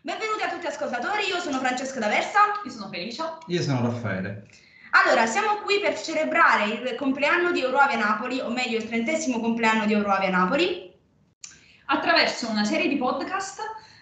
Benvenuti a tutti ascoltatori, io sono Francesca D'Aversa. Io sono Felicia. Io sono Raffaele. Allora, siamo qui per celebrare il compleanno di Euroavia Napoli, o meglio il trentesimo compleanno di Euroavia Napoli. Attraverso una serie di podcast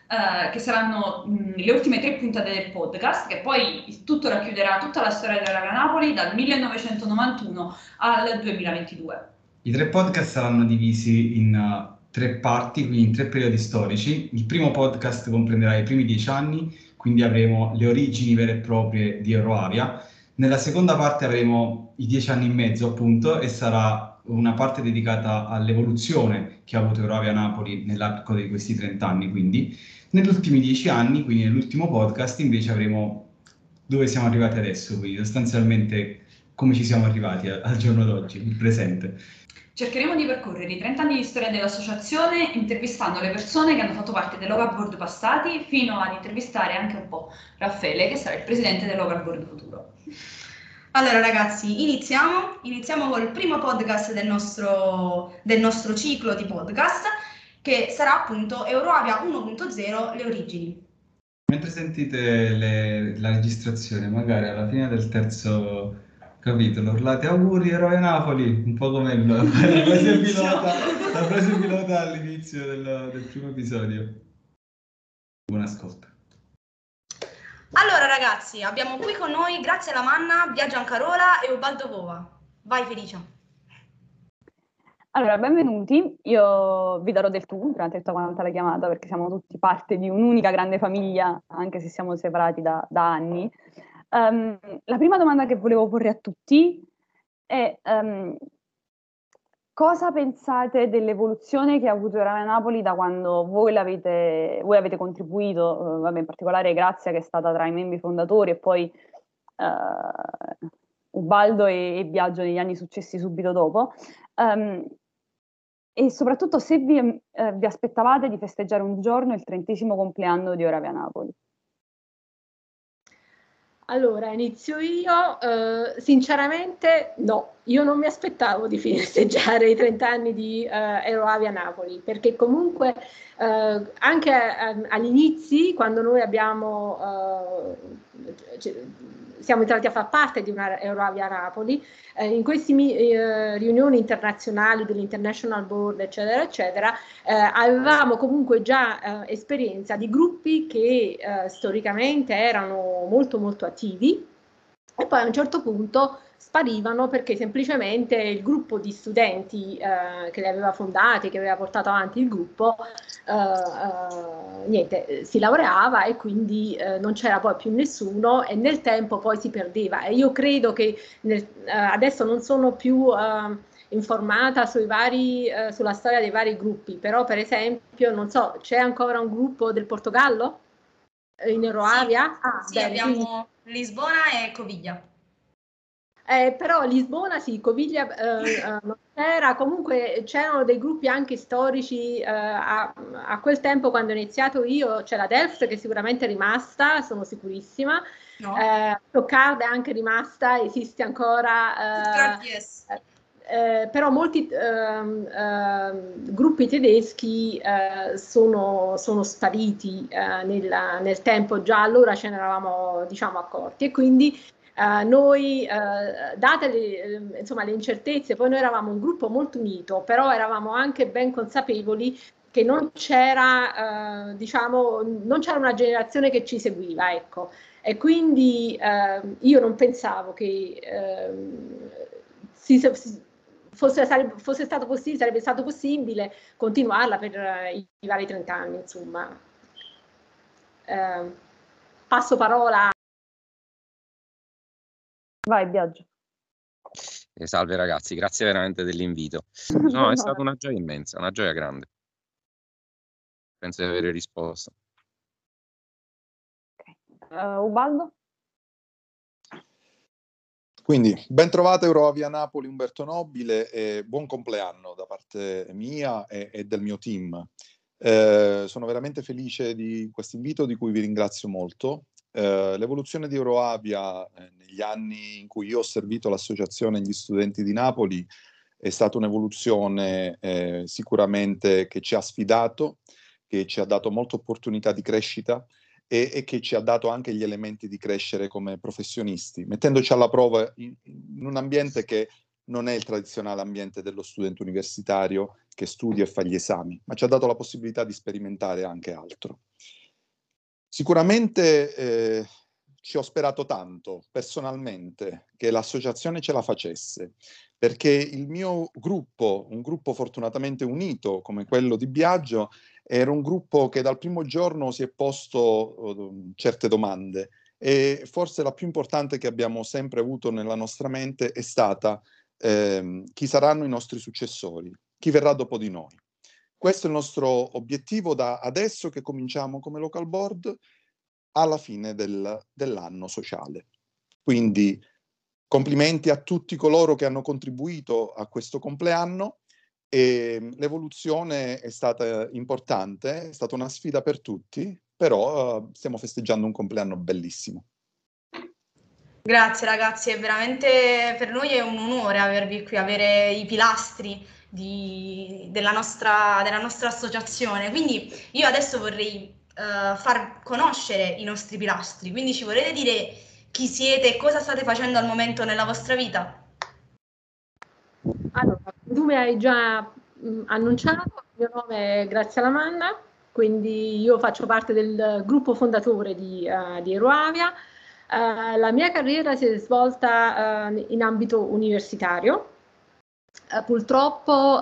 eh, che saranno mh, le ultime tre puntate del podcast, che poi tutto racchiuderà tutta la storia dell'Euroavia Napoli dal 1991 al 2022. I tre podcast saranno divisi in uh, tre parti, quindi in tre periodi storici. Il primo podcast comprenderà i primi dieci anni, quindi avremo le origini vere e proprie di Euroavia. Nella seconda parte avremo i dieci anni e mezzo, appunto, e sarà una parte dedicata all'evoluzione che ha avuto Eurovia Napoli nell'arco di questi 30 anni, quindi negli ultimi dieci anni, quindi nell'ultimo podcast, invece avremo dove siamo arrivati adesso, quindi sostanzialmente come ci siamo arrivati al giorno d'oggi, il presente. Cercheremo di percorrere i 30 anni di storia dell'associazione intervistando le persone che hanno fatto parte dell'Overboard passati fino ad intervistare anche un po' Raffaele che sarà il presidente dell'Overboard futuro. Allora ragazzi, iniziamo. Iniziamo col primo podcast del nostro, del nostro ciclo di podcast, che sarà appunto Euroavia 1.0, le origini. Mentre sentite le, la registrazione, magari alla fine del terzo capitolo, urlate auguri Eroe Napoli, un po' come la, frase pilota, la frase pilota all'inizio del, del primo episodio. Buon ascolto. Allora ragazzi, abbiamo qui con noi, grazie alla Manna, Via Giancarola e Ubaldo Vova. Vai Felicia. Allora, benvenuti. Io vi darò del tu durante tutta quanta la chiamata perché siamo tutti parte di un'unica grande famiglia, anche se siamo separati da, da anni. Um, la prima domanda che volevo porre a tutti è um, Cosa pensate dell'evoluzione che ha avuto Rana Napoli da quando voi, voi avete contribuito, eh, vabbè, in particolare Grazia che è stata tra i membri fondatori e poi eh, Ubaldo e, e, Biagio negli anni successi subito dopo? Um, e soprattutto se vi, eh, vi, aspettavate di festeggiare un giorno il trentesimo compleanno di Oravia Napoli. Allora, inizio io. Uh, sinceramente, no, io non mi aspettavo di festeggiare i 30 anni di uh, Aeroavia Napoli, perché comunque uh, anche agli inizi, quando noi abbiamo siamo entrati a far parte di una Eurovia Napoli, eh, in queste eh, riunioni internazionali dell'International Board, eccetera, eccetera, eh, avevamo comunque già eh, esperienza di gruppi che eh, storicamente erano molto molto attivi. E poi a un certo punto sparivano perché semplicemente il gruppo di studenti eh, che li aveva fondati, che aveva portato avanti il gruppo, eh, eh, niente, si laureava e quindi eh, non c'era poi più nessuno e nel tempo poi si perdeva. E io credo che nel, eh, adesso non sono più eh, informata vari, sulla storia dei vari gruppi, però per esempio, non so, c'è ancora un gruppo del Portogallo in Euroavia? Sì, ah, sì bene, abbiamo quindi... Lisbona e Coviglia. Eh, però Lisbona sì, Coviglia eh, eh, non c'era, comunque c'erano dei gruppi anche storici eh, a, a, quel tempo quando ho iniziato io, c'è la Delft che sicuramente è rimasta, sono sicurissima, no. eh, Toccard è anche rimasta, esiste ancora. Eh, yes. Eh, però molti ehm, ehm, gruppi tedeschi sono, sono, spariti nel, nel, tempo, già allora ce ne eravamo diciamo, accorti e quindi Uh, noi, uh, date le, uh, insomma, le incertezze, poi noi eravamo un gruppo molto unito, però eravamo anche ben consapevoli che non c'era, eh, diciamo, non c'era una generazione che ci seguiva, ecco. E quindi io non pensavo che ehm, si, fosse, sarebbe, fosse, stato possibile, sarebbe stato possibile continuarla per i, i vari 30 anni, insomma. Ehm, passo parola Vai, Biagio. Eh, salve ragazzi, grazie veramente dell'invito. No, è stata una gioia immensa, una gioia grande. Penso di avere risposto. Okay. Uh, Ubaldo? Quindi, ben trovata Eurovia Napoli Umberto Nobile e buon compleanno da parte mia e, e del mio team. Eh, sono veramente felice di questo invito di cui vi ringrazio molto eh, l'evoluzione di Euroavia eh, negli anni in cui io ho servito l'associazione gli studenti di Napoli è stata un'evoluzione eh, sicuramente che ci ha sfidato, che ci ha dato molte opportunità di crescita e, e, che ci ha dato anche gli elementi di crescere come professionisti, mettendoci alla prova in, in un ambiente che non è il tradizionale ambiente dello studente universitario che studia e fa gli esami, ma ci ha dato la possibilità di sperimentare anche altro. Sicuramente eh, ci ho sperato tanto personalmente che l'associazione ce la facesse, perché il mio gruppo, un gruppo fortunatamente unito come quello di Biagio, era un gruppo che dal primo giorno si è posto uh, certe domande e forse la più importante che abbiamo sempre avuto nella nostra mente è stata eh, chi saranno i nostri successori, chi verrà dopo di noi. Questo è il nostro obiettivo da adesso che cominciamo come local board alla fine del, dell'anno sociale. Quindi complimenti a tutti coloro che hanno contribuito a questo compleanno e l'evoluzione è stata importante, è stata una sfida per tutti, però uh, stiamo festeggiando un compleanno bellissimo. Grazie ragazzi, è veramente per noi è un onore avervi qui, avere i pilastri di, della, nostra, della, nostra, associazione. Quindi io adesso vorrei uh, far conoscere i nostri pilastri, quindi ci volete dire chi siete e cosa state facendo al momento nella vostra vita? Allora, tu mi hai già mh, annunciato, il mio nome è Grazia Lamanna, quindi io faccio parte del gruppo fondatore di, uh, di Eroavia. Uh, la mia carriera si è svolta uh, in ambito universitario, uh, purtroppo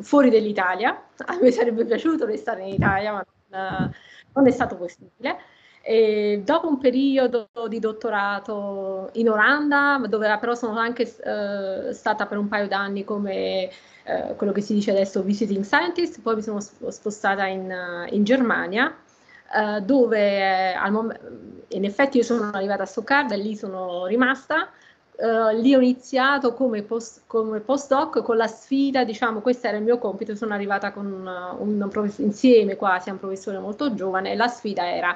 fuori dall'Italia. A me sarebbe piaciuto restare in Italia, ma non, non è stato possibile. E dopo un periodo di dottorato in Olanda, dove però sono anche stata per un paio d'anni come quello che si dice adesso visiting scientist, poi mi sono spostata in, in Germania eh, dove eh, mom- in effetti io sono arrivata a Stoccarda e lì sono rimasta. Uh, lì ho iniziato come, post, come postdoc con la sfida, diciamo, questo era il mio compito, sono arrivata con uh, un professore insieme quasi a un professore molto giovane e la sfida era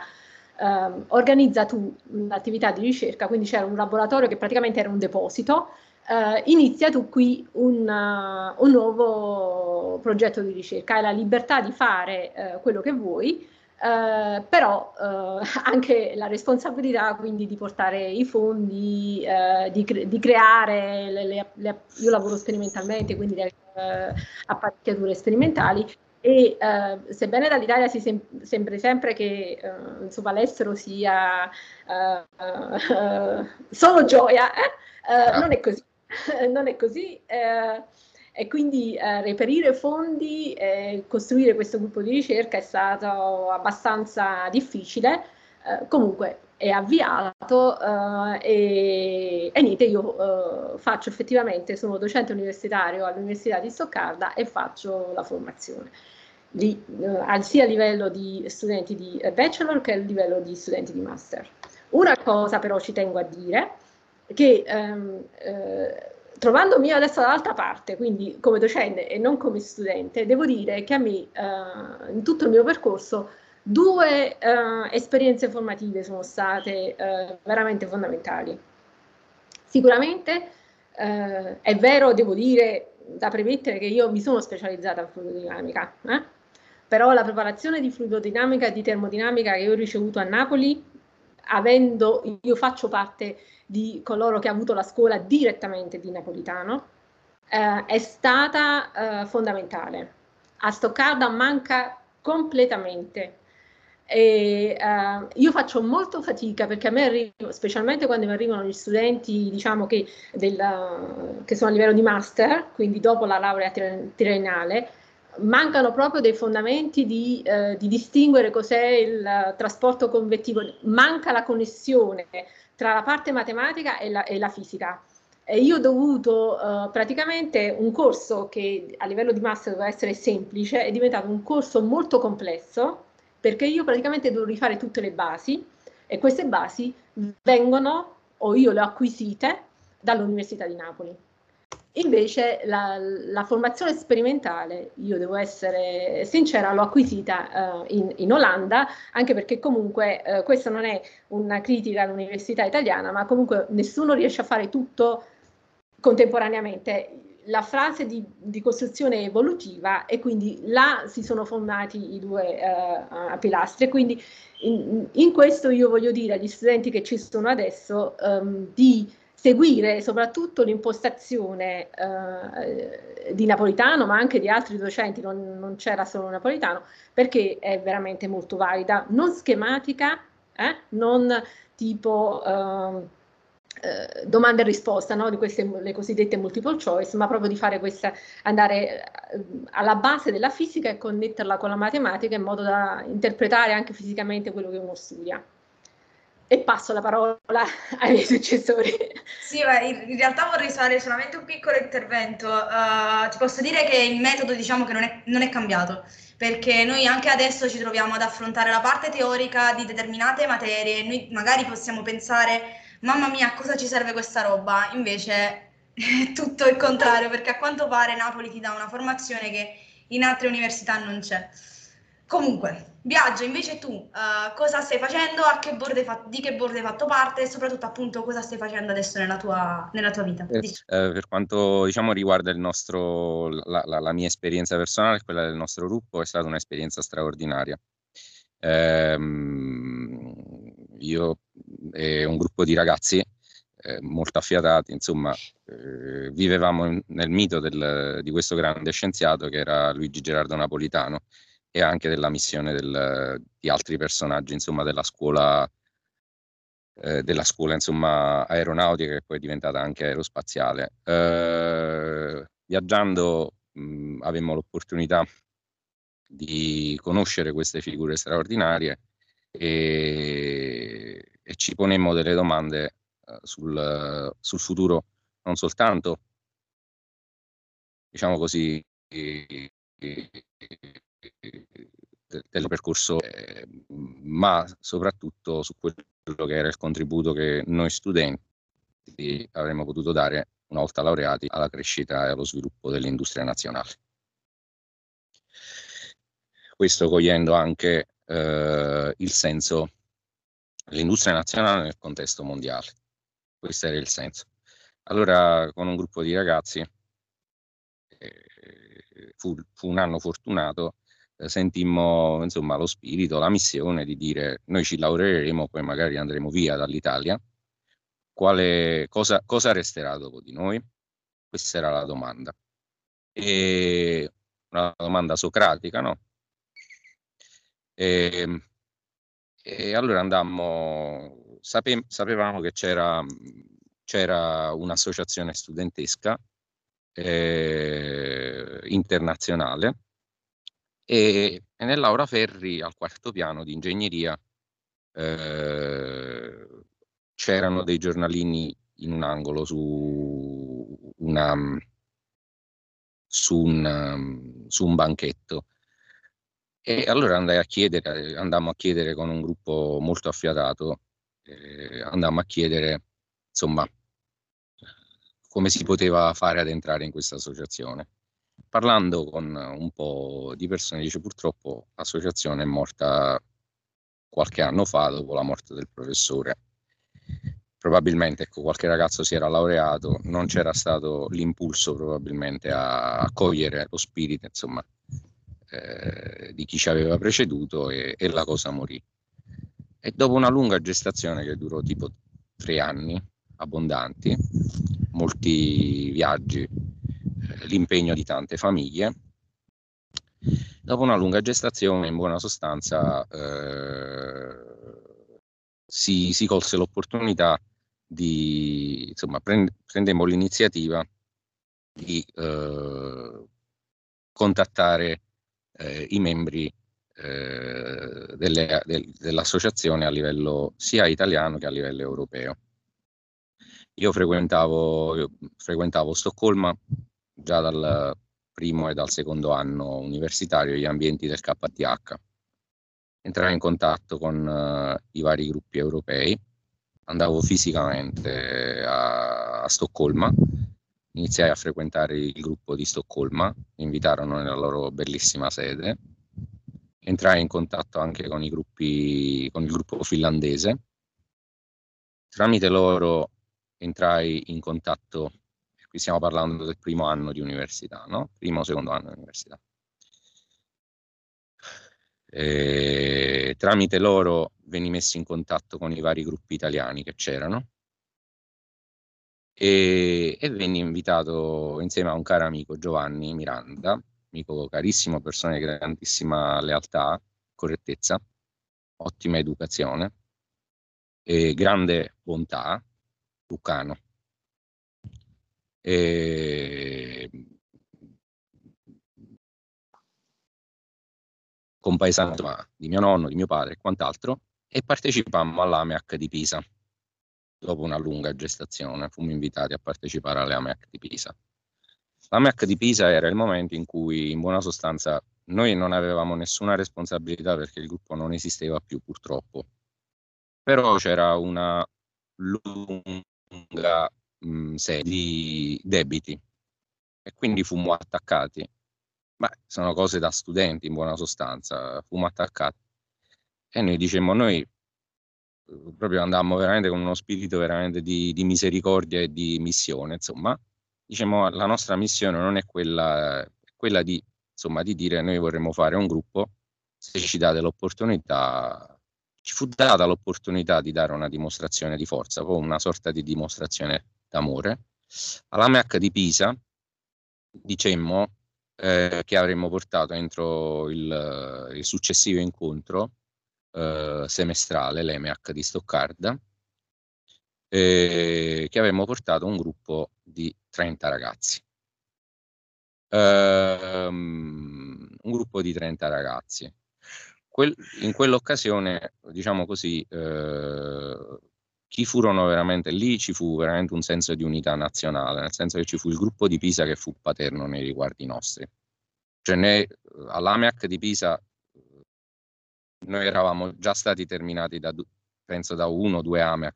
uh, organizza tu l'attività di ricerca, quindi c'era un laboratorio che praticamente era un deposito, inizia tu qui un, un, nuovo progetto di ricerca, hai la libertà di fare quello che vuoi, Uh, però uh, anche la responsabilità quindi di portare i fondi, uh, di, cre- di, creare, le, le, le, io lavoro sperimentalmente, quindi le apparecchiature sperimentali e sebbene dall'Italia si sem- sembri sempre che insomma, l'estero sia solo gioia, eh, non è così. non è così e quindi eh, reperire fondi e costruire questo gruppo di ricerca è stato abbastanza difficile, eh, comunque è avviato eh, e, e, niente, io eh, faccio effettivamente, sono docente universitario all'Università di Stoccarda e faccio la formazione. Lì, eh, sia a livello di studenti di bachelor che a livello di studenti di master. Una cosa però ci tengo a dire, che ehm, eh, trovandomi adesso dall'altra parte, quindi come docente e non come studente, devo dire che a me eh, in tutto il mio percorso due eh, esperienze formative sono state eh, veramente fondamentali. Sicuramente eh, è vero, devo dire, da premettere che io mi sono specializzata in fluidodinamica, eh, però la preparazione di fluidodinamica e di termodinamica che ho ricevuto a Napoli, avendo, io faccio parte di coloro che ha avuto la scuola direttamente di Napolitano, eh, è stata eh, fondamentale. A Stoccarda manca completamente. E, uh, io faccio molto fatica perché a me arrivo, specialmente quando mi arrivano gli studenti, diciamo che, del, che sono a livello di master, quindi dopo la laurea triennale, mancano proprio dei fondamenti di, uh, di distinguere cos'è il trasporto convettivo, manca la connessione tra la parte matematica e la, e la fisica. E io ho dovuto uh, praticamente un corso che a livello di master doveva essere semplice, è diventato un corso molto complesso perché io praticamente devo rifare tutte le basi e queste basi vengono, o io le ho acquisite, dall'Università di Napoli. Invece la, la, formazione sperimentale, io devo essere sincera, l'ho acquisita uh, in, in, Olanda, anche perché comunque uh, questa non è una critica all'università italiana, ma comunque nessuno riesce a fare tutto contemporaneamente. la fase di, di, costruzione evolutiva e quindi là si sono fondati i due uh, pilastri. Quindi in, in, questo io voglio dire agli studenti che ci sono adesso um, di seguire soprattutto l'impostazione uh, di Napolitano, ma anche di altri docenti, non, non, c'era solo Napolitano, perché è veramente molto valida, non schematica, eh? non tipo... Uh, eh, domanda e risposta no? di queste le cosiddette multiple choice, ma proprio di fare questa, andare eh, alla base della fisica e connetterla con la matematica in modo da interpretare anche fisicamente quello che uno studia. E passo la parola ai miei successori. Sì, in realtà vorrei fare solamente un piccolo intervento. Uh, ti posso dire che il metodo diciamo che non è, non è cambiato, perché noi anche adesso ci troviamo ad affrontare la parte teorica di determinate materie, noi magari possiamo pensare mamma mia, a cosa ci serve questa roba? Invece è tutto il contrario, perché a quanto pare Napoli ti dà una formazione che in altre università non c'è. Comunque, Viaggio, invece tu uh, cosa stai facendo, che fatto, di che board hai fatto parte e soprattutto appunto cosa stai facendo adesso nella tua, nella tua vita? Eh, eh, per quanto diciamo riguarda il nostro, la, la, la, mia esperienza personale, quella del nostro gruppo, è stata un'esperienza straordinaria. Ehm, io e un gruppo di ragazzi eh, molto affiatati, insomma, eh, vivevamo nel mito del, di questo grande scienziato che era Luigi Gerardo Napolitano e anche della missione del, di altri personaggi, insomma, della scuola, eh, della scuola insomma, aeronautica che poi è diventata anche aerospaziale. Eh, viaggiando mh, avemmo l'opportunità di conoscere queste figure straordinarie e, e ci ponemmo delle domande uh, sul, sul, futuro non soltanto, diciamo così, eh, del percorso, eh, ma soprattutto su quello che era il contributo che noi studenti avremmo potuto dare una volta laureati alla crescita e allo sviluppo dell'industria nazionale. Questo cogliendo anche eh, il senso dell'industria nazionale nel contesto mondiale. Questo era il senso. Allora, con un gruppo di ragazzi, eh, fu, fu, un anno fortunato, sentimmo insomma, lo spirito, la missione di dire noi ci lavoreremo, poi magari andremo via dall'Italia. Quale, cosa, cosa resterà dopo di noi? Questa era la domanda. E una domanda socratica, no? E, ehm, e allora andammo, sape, sapevamo che c'era, c'era un'associazione studentesca eh, internazionale e, e nell'Aura Ferri al quarto piano di ingegneria eh, c'erano dei giornalini in un angolo su, una, su, un, su un banchetto e allora andai a chiedere, andammo a chiedere con un gruppo molto affiatato, eh, andammo a chiedere, insomma, come si poteva fare ad entrare in questa associazione. Parlando con un po' di persone, dice purtroppo l'associazione è morta qualche anno fa dopo la morte del professore. Probabilmente ecco, qualche ragazzo si era laureato, non c'era stato l'impulso probabilmente a cogliere lo spirito, insomma, eh, di chi ci aveva preceduto e, e, la cosa morì. E dopo una lunga gestazione che durò tipo tre anni, abbondanti, molti viaggi, l'impegno di tante famiglie, dopo una lunga gestazione, in buona sostanza, eh, si, si, colse l'opportunità di, insomma, prend- prendemmo l'iniziativa di eh, contattare eh, i membri eh, delle, del, dell'associazione a livello sia italiano che a livello europeo. Io frequentavo, io frequentavo Stoccolma già dal primo e dal secondo anno universitario gli ambienti del KTH. Entrai in contatto con uh, i vari gruppi europei, andavo fisicamente a, a Stoccolma. Iniziai a frequentare il gruppo di Stoccolma, mi invitarono nella loro bellissima sede, entrai in contatto anche con, gruppi, con il gruppo finlandese, tramite loro entrai in contatto qui stiamo parlando del primo anno di università, no? Primo o secondo anno di università. E tramite loro venni messo in contatto con i vari gruppi italiani che c'erano e, e venni invitato insieme a un caro amico Giovanni Miranda, amico carissimo, persona di grandissima lealtà, correttezza, ottima educazione e grande bontà, Lucano. E... compaesano di mio nonno, di mio padre e quant'altro, e partecipammo all'AMEAC di Pisa. Dopo una lunga gestazione fummo invitati a partecipare all'AMEAC di Pisa. L'AMEAC di Pisa era il momento in cui, in buona sostanza, noi non avevamo nessuna responsabilità perché il gruppo non esisteva più, purtroppo. Però c'era una lunga mh, serie di debiti e quindi fummo attaccati. Ma sono cose da studenti in buona sostanza, fummo attaccati. E noi dicemmo, noi eh, proprio andammo veramente con uno spirito veramente di, di misericordia e di missione, insomma, diciamo la nostra missione non è quella, è quella di, insomma, di dire noi vorremmo fare un gruppo, se ci date l'opportunità ci fu data l'opportunità di dare una dimostrazione di forza, poi una sorta di dimostrazione d'amore. Alla MEAC di Pisa dicemmo eh, che avremmo portato entro il, il successivo incontro eh, semestrale, l'EMEAC di Stoccarda, eh, che avremmo portato un gruppo di 30 ragazzi. Um, un gruppo di 30 ragazzi quel, in quell'occasione, diciamo così, eh, chi furono veramente lì, ci fu veramente un senso di unità nazionale, nel senso che ci fu il gruppo di Pisa che fu paterno nei riguardi nostri. Cioè, noi, all'AMEAC di Pisa noi eravamo già stati terminati da, penso, da uno o due AMEAC,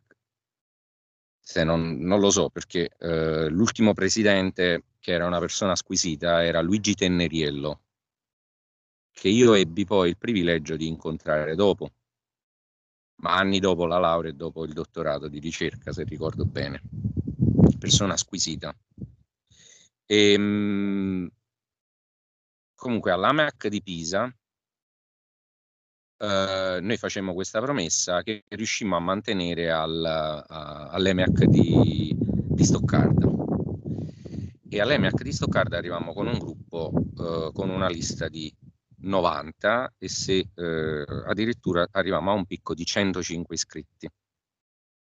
se non, non lo so, perché eh, l'ultimo presidente, che era una persona squisita, era Luigi Tenneriello, che io ebbi poi il privilegio di incontrare dopo, ma anni dopo la laurea e dopo il dottorato di ricerca, se ricordo bene. Persona squisita. E, ehm, comunque all'AMEAC di Pisa eh, noi facemmo questa promessa che riuscimmo a mantenere al, a, all'EMEAC di, di Stoccarda. E all'EMEAC di Stoccarda arrivammo con un gruppo eh, con una lista di 90 e se eh, addirittura arriviamo a un picco di 105 iscritti.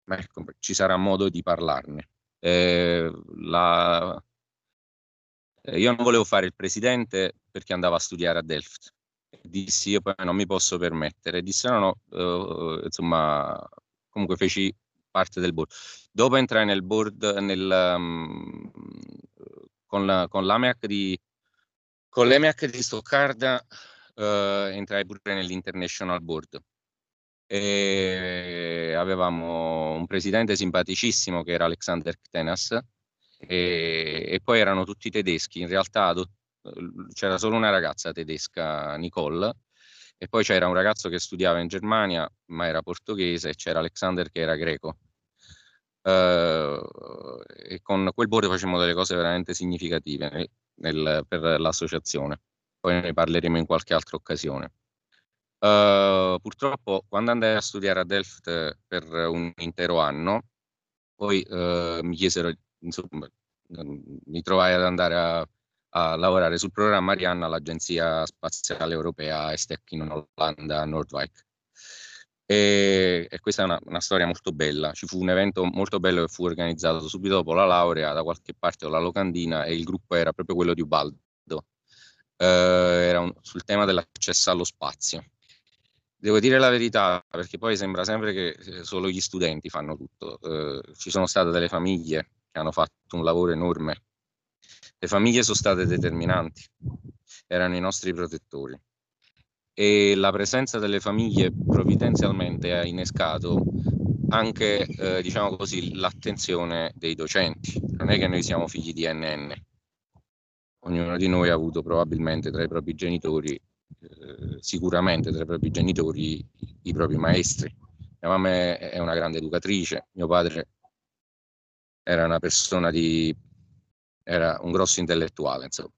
Ma ecco, ci sarà modo di parlarne. Eh, la... eh, io non volevo fare il presidente perché andavo a studiare a Delft. Dissi io poi non mi posso permettere. Dissi no, no, uh, insomma, comunque feci parte del board. Dopo entrai nel board nel, um, con, la, con l'AMEAC di con l'EMEAC di Stoccarda eh, entrai pure nell'International Board. E avevamo un presidente simpaticissimo che era Alexander Ktenas e, e poi erano tutti tedeschi. In realtà c'era solo una ragazza tedesca, Nicole, e poi c'era un ragazzo che studiava in Germania ma era portoghese e c'era Alexander che era greco. Uh, e con quel board facevamo delle cose veramente significative nel, per l'associazione. Poi ne parleremo in qualche altra occasione. Uh, purtroppo quando andai a studiare a Delft per un intero anno, poi uh, mi chiesero, insomma, mi trovai ad andare a, a lavorare sul programma Ariane all'Agenzia Spaziale Europea ESTEC in Olanda, a Nordwijk. E, e, questa è una, una, storia molto bella. Ci fu un evento molto bello che fu organizzato subito dopo la laurea da qualche parte con la locandina e il gruppo era proprio quello di Ubaldo. Eh, era un, sul tema dell'accesso allo spazio. Devo dire la verità, perché poi sembra sempre che eh, solo gli studenti fanno tutto. Eh, ci sono state delle famiglie che hanno fatto un lavoro enorme. Le famiglie sono state determinanti, erano i nostri protettori e la presenza delle famiglie provvidenzialmente ha innescato anche eh, diciamo così, l'attenzione dei docenti. Non è che noi siamo figli di NN, ognuno di noi ha avuto probabilmente tra i propri genitori, eh, sicuramente tra i propri genitori, i, propri maestri. Mia mamma è una grande educatrice, mio padre era una persona di era un grosso intellettuale, insomma.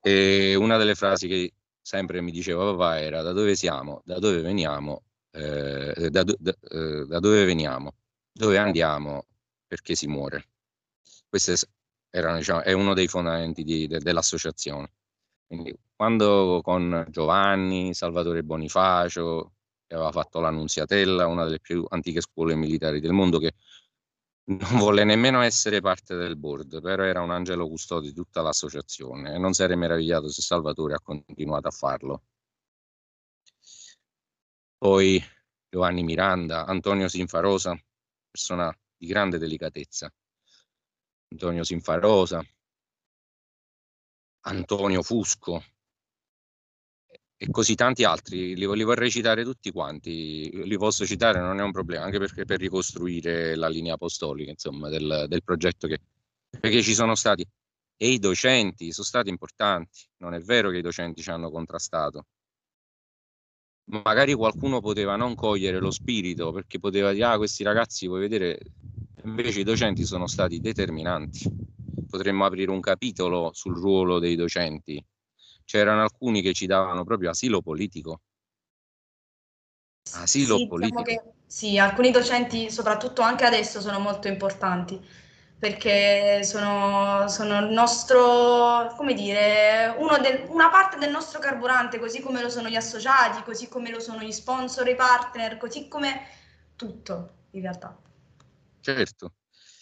E una delle frasi che sempre mi diceva papà era da dove siamo, da dove veniamo, eh, da, da, eh, da, dove veniamo, dove andiamo, perché si muore. Questo erano, diciamo, è uno dei fondamenti di, de, dell'associazione. Quindi quando con Giovanni, Salvatore Bonifacio, che aveva fatto l'Annunziatella, una delle più antiche scuole militari del mondo, che non volle nemmeno essere parte del board, però era un angelo custode di tutta l'associazione e non sarei meravigliato se Salvatore ha continuato a farlo. Poi Giovanni Miranda, Antonio Sinfarosa, persona di grande delicatezza. Antonio Sinfarosa, Antonio Fusco, e così tanti altri, li, li, vorrei citare tutti quanti, li posso citare, non è un problema, anche perché per ricostruire la linea apostolica, insomma, del, del progetto che, perché ci sono stati, e i docenti sono stati importanti, non è vero che i docenti ci hanno contrastato, magari qualcuno poteva non cogliere lo spirito, perché poteva dire, ah, questi ragazzi, vuoi vedere, invece i docenti sono stati determinanti, potremmo aprire un capitolo sul ruolo dei docenti, c'erano alcuni che ci davano proprio asilo politico. Asilo sì, diciamo politico. Diciamo che, sì, alcuni docenti, soprattutto anche adesso, sono molto importanti perché sono, sono il nostro, come dire, del, una parte del nostro carburante, così come lo sono gli associati, così come lo sono gli sponsor, i partner, così come tutto in realtà. Certo.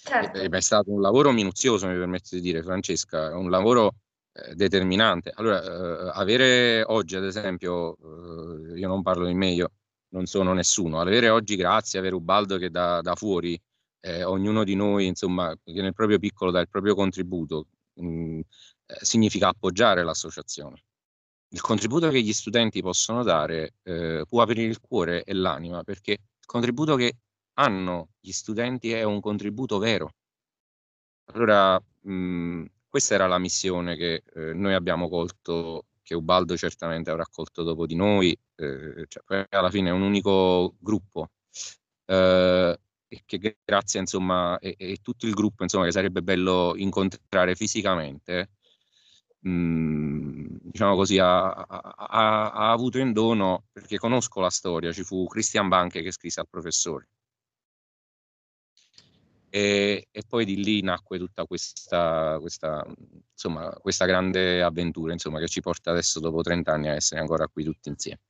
certo. È, è stato un lavoro minuzioso, mi permette di dire, Francesca, un lavoro eh, determinante. Allora, eh, avere oggi, ad esempio, eh, io non parlo di me, io non sono nessuno, avere oggi, grazie, avere Ubaldo che da, da fuori, eh, ognuno di noi, insomma, che nel proprio piccolo dà il proprio contributo, mh, mm, eh, significa appoggiare l'associazione. Il contributo che gli studenti possono dare eh, può aprire il cuore e l'anima, perché il contributo che hanno gli studenti è un contributo vero. Allora, mh, mm, questa era la missione che eh, noi abbiamo colto, che Ubaldo certamente avrà colto dopo di noi, eh, cioè, alla fine è un unico gruppo. Eh, e che grazie insomma e, e, tutto il gruppo insomma che sarebbe bello incontrare fisicamente mh, mm, diciamo così ha, ha, ha, avuto in dono perché conosco la storia ci fu Christian Banche che scrisse al professore e, e, poi di lì nacque tutta questa, questa, insomma, questa grande avventura insomma, che ci porta adesso dopo 30 anni a essere ancora qui tutti insieme.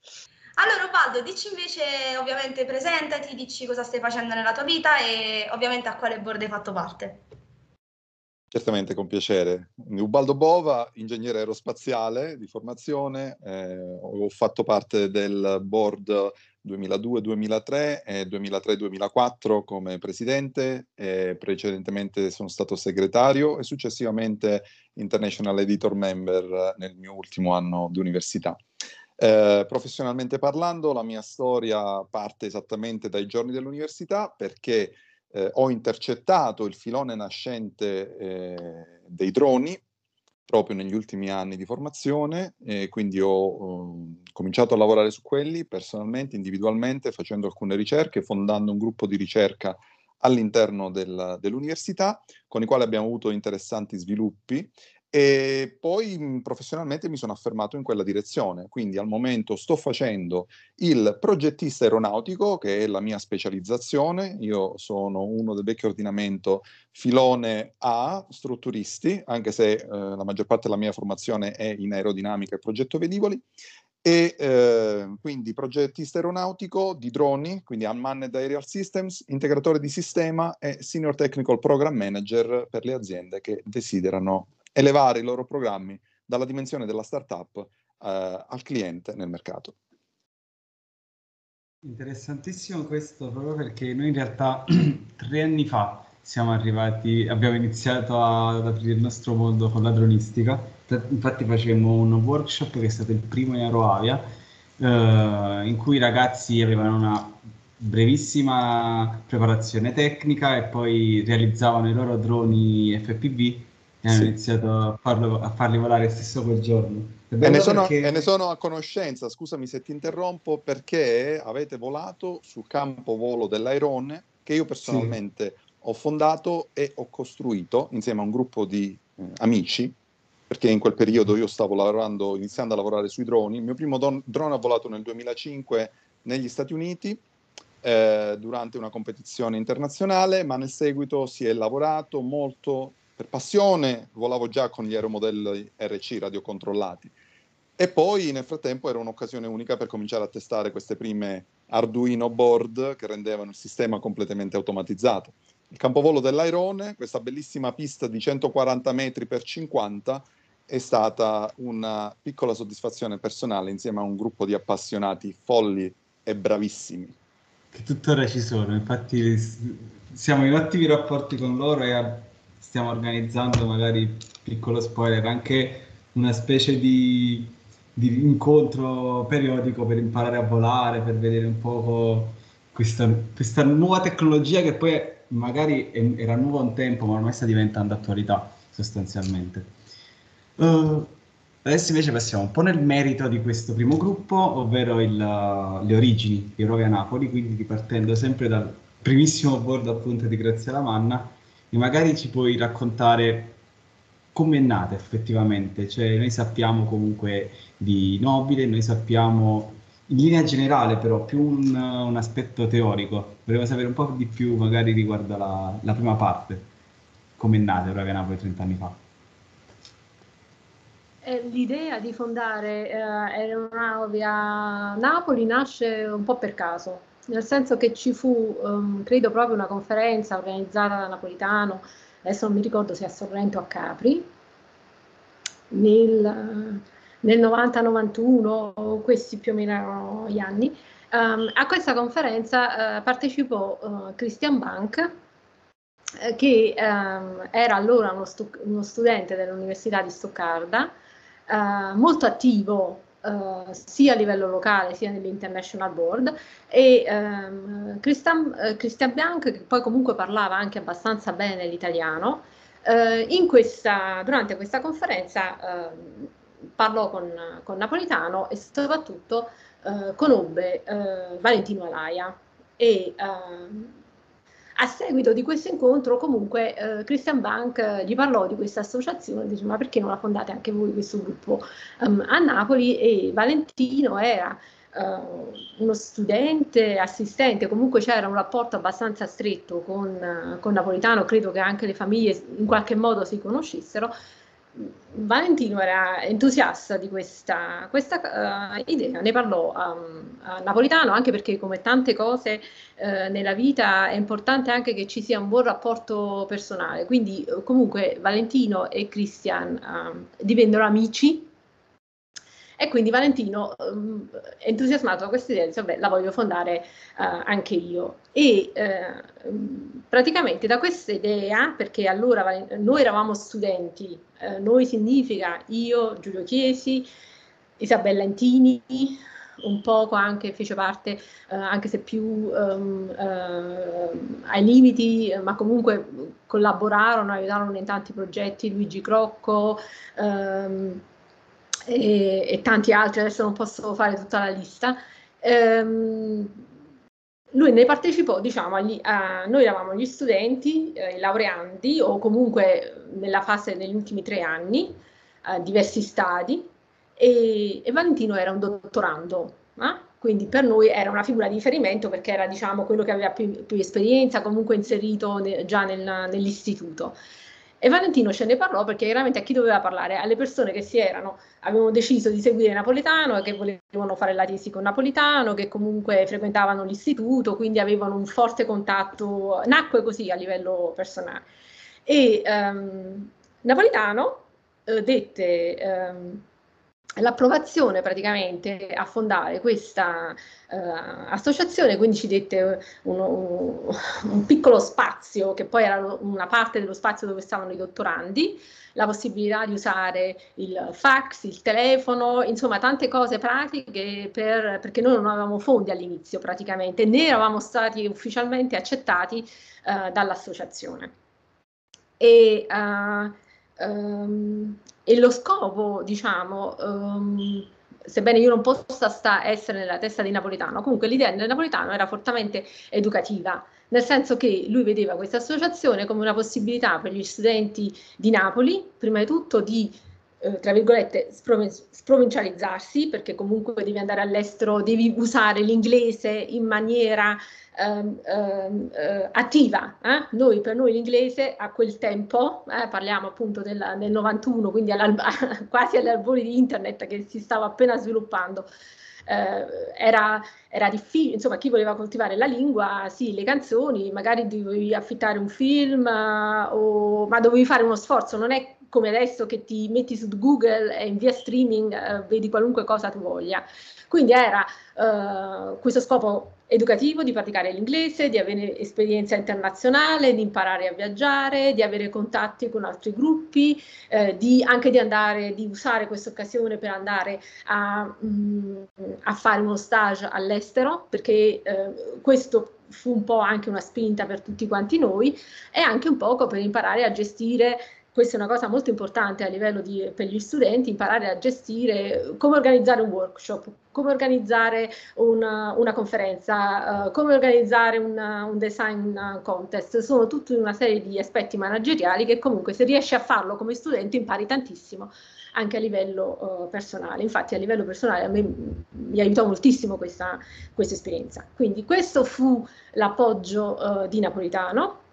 Allora Ubaldo, dici invece, ovviamente presentati, dici cosa stai facendo nella tua vita e ovviamente a quale board hai fatto parte. Certamente, con piacere. Ubaldo Bova, ingegnere aerospaziale di formazione, eh, ho fatto parte del board 2002-2003 e 2003-2004 come presidente, precedentemente sono stato segretario e successivamente International Editor Member nel mio ultimo anno di università. Eh, professionalmente parlando, la mia storia parte esattamente dai giorni dell'università perché eh, ho intercettato il filone nascente eh, dei droni proprio negli ultimi anni di formazione e quindi ho um, cominciato a lavorare su quelli personalmente, individualmente, facendo alcune ricerche, fondando un gruppo di ricerca all'interno del, dell'università con i quali abbiamo avuto interessanti sviluppi e poi mh, professionalmente mi sono affermato in quella direzione, quindi al momento sto facendo il progettista aeronautico, che è la mia specializzazione, io sono uno del vecchio ordinamento filone A, strutturisti, anche se eh, la maggior parte della mia formazione è in aerodinamica e progetto velivoli, e eh, quindi progettista aeronautico di droni, quindi Unmanned Aerial Systems, integratore di sistema e Senior Technical Program Manager per le aziende che desiderano elevare i loro programmi dalla dimensione della startup eh, al cliente nel mercato. Interessantissimo questo proprio perché noi in realtà tre anni fa siamo arrivati, abbiamo iniziato ad aprire il nostro mondo con la dronistica, infatti facevamo un workshop che è stato il primo in Aeroavia eh, in cui i ragazzi avevano una brevissima preparazione tecnica e poi realizzavano i loro droni FPV e hanno sì. iniziato a, farlo, a, farli volare stesso quel giorno. E ne, sono, perché... e ne, sono, a conoscenza, scusami se ti interrompo, perché avete volato sul campo volo dell'Airone che io personalmente sì. ho fondato e ho costruito insieme a un gruppo di amici, perché in quel periodo io stavo lavorando, iniziando a lavorare sui droni. Il mio primo don- drone ha volato nel 2005 negli Stati Uniti eh, durante una competizione internazionale, ma nel seguito si è lavorato molto per passione, volavo già con gli aeromodelli RC radiocontrollati. E poi nel frattempo era un'occasione unica per cominciare a testare queste prime Arduino board che rendevano il sistema completamente automatizzato. Il campovolo dell'Airone, questa bellissima pista di 140 metri per 50, è stata una piccola soddisfazione personale insieme a un gruppo di appassionati folli e bravissimi. Che tuttora ci sono, infatti siamo in attivi rapporti con loro e stiamo organizzando magari, piccolo spoiler, anche una specie di, di incontro periodico per imparare a volare, per vedere un po' questa, questa nuova tecnologia che poi magari era nuova un tempo ma ormai sta diventando attualità sostanzialmente. Uh, adesso invece passiamo un po' nel merito di questo primo gruppo, ovvero il, le origini di Rovia Napoli, quindi ripartendo sempre dal primissimo board appunto di Graziella Manna, e magari ci puoi raccontare come è nata effettivamente, cioè noi sappiamo comunque di Nobile, noi sappiamo in linea generale però più un, un aspetto teorico, volevo sapere un po' di più magari riguardo la, la prima parte, come è nata Rovia Napoli 30 anni fa. L'idea di fondare eh, Aeronauti a Napoli nasce un po' per caso, nel senso che ci fu, um, credo, proprio una conferenza organizzata da Napolitano, adesso non mi ricordo se a Sorrento o a Capri, nel, nel 90-91, questi più o meno erano gli anni. Um, a questa conferenza uh, partecipò uh, Christian Bank, uh, che um, era allora uno, stu- uno studente dell'Università di Stoccarda, eh, molto attivo eh, sia a livello locale sia nell'International Board. E ehm, Christian, eh, Christian Bianc, che poi comunque parlava anche abbastanza bene l'italiano, eh, questa, durante questa conferenza ehm, parlò con, con, Napolitano e soprattutto eh, conobbe eh, Valentino Alaia. E ehm, a seguito di questo incontro, comunque, eh, Christian Bank eh, gli parlò di questa associazione dice: Ma perché non la fondate anche voi questo gruppo um, a Napoli? E Valentino era uh, uno studente, assistente, comunque c'era un rapporto abbastanza stretto con, uh, con Napolitano, credo che anche le famiglie in qualche modo si conoscessero Valentino era entusiasta di questa, questa uh, idea, ne parlò um, a Napolitano anche perché come tante cose uh, nella vita è importante anche che ci sia un buon rapporto personale, quindi uh, comunque Valentino e Christian divennero amici e quindi Valentino, um, entusiasmato da questa idea, disse, vabbè, la voglio fondare uh, anche io. E uh, praticamente da questa idea, perché allora noi eravamo studenti, uh, noi significa io, Giulio Chiesi, Isabella Intini, un poco anche fece parte, anche se più um, ai limiti, ma comunque collaborarono, aiutarono in tanti progetti, Luigi Crocco, um, e, e, tanti altri, adesso non posso fare tutta la lista. Ehm, lui ne partecipò, diciamo, agli, a, noi eravamo gli studenti, eh, i laureandi o comunque nella fase degli ultimi tre anni, a diversi stadi, e, e, Valentino era un dottorando, eh? quindi per noi era una figura di riferimento perché era diciamo, quello che aveva più, più esperienza, comunque inserito ne, già nel, nell'istituto. E Valentino ce ne parlò perché chiaramente a chi doveva parlare? Alle persone che si erano, avevano deciso di seguire Napolitano e che volevano fare la tesi con Napolitano, che comunque frequentavano l'istituto, quindi avevano un forte contatto, nacque così a livello personale. E um, Napolitano eh, dette... Um, l'approvazione praticamente a fondare questa uh, associazione, quindi ci dette uno, un, un, piccolo spazio che poi era una parte dello spazio dove stavano i dottorandi, la possibilità di usare il fax, il telefono, insomma tante cose pratiche per, perché noi non avevamo fondi all'inizio praticamente, né eravamo stati ufficialmente accettati uh, dall'associazione. E, uh, um, e lo scopo, diciamo, um, sebbene io non possa sta, essere nella testa di Napolitano, comunque l'idea del Napolitano era fortemente educativa, nel senso che lui vedeva questa associazione come una possibilità per gli studenti di Napoli, prima di tutto di eh, tra virgolette, sprovincializzarsi, perché comunque devi andare all'estero, devi usare l'inglese in maniera ehm, ehm, eh, attiva. Eh? Noi, per noi l'inglese a quel tempo, eh, parliamo appunto del, del 91, quindi quasi all'albore di internet che si stava appena sviluppando, eh, era, era, difficile, insomma, chi voleva coltivare la lingua, sì, le canzoni, magari dovevi affittare un film, o, ma dovevi fare uno sforzo, non è come adesso che ti metti su Google e in via streaming eh, vedi qualunque cosa tu voglia. Quindi era eh, questo scopo educativo di praticare l'inglese, di avere esperienza internazionale, di imparare a viaggiare, di avere contatti con altri gruppi, eh, di, anche di andare, di usare questa occasione per andare a, mh, mm, a fare uno stage all'estero, perché eh, questo fu un po' anche una spinta per tutti quanti noi e anche un poco per imparare a gestire questa è una cosa molto importante a livello di, per gli studenti, imparare a gestire come organizzare un workshop, come organizzare una, una conferenza, uh, come organizzare una, un design contest. Sono tutta una serie di aspetti manageriali che comunque se riesci a farlo come studente impari tantissimo anche a livello uh, personale. Infatti a livello personale a me mi aiutò moltissimo questa, questa esperienza. Quindi questo fu l'appoggio uh, di Napolitano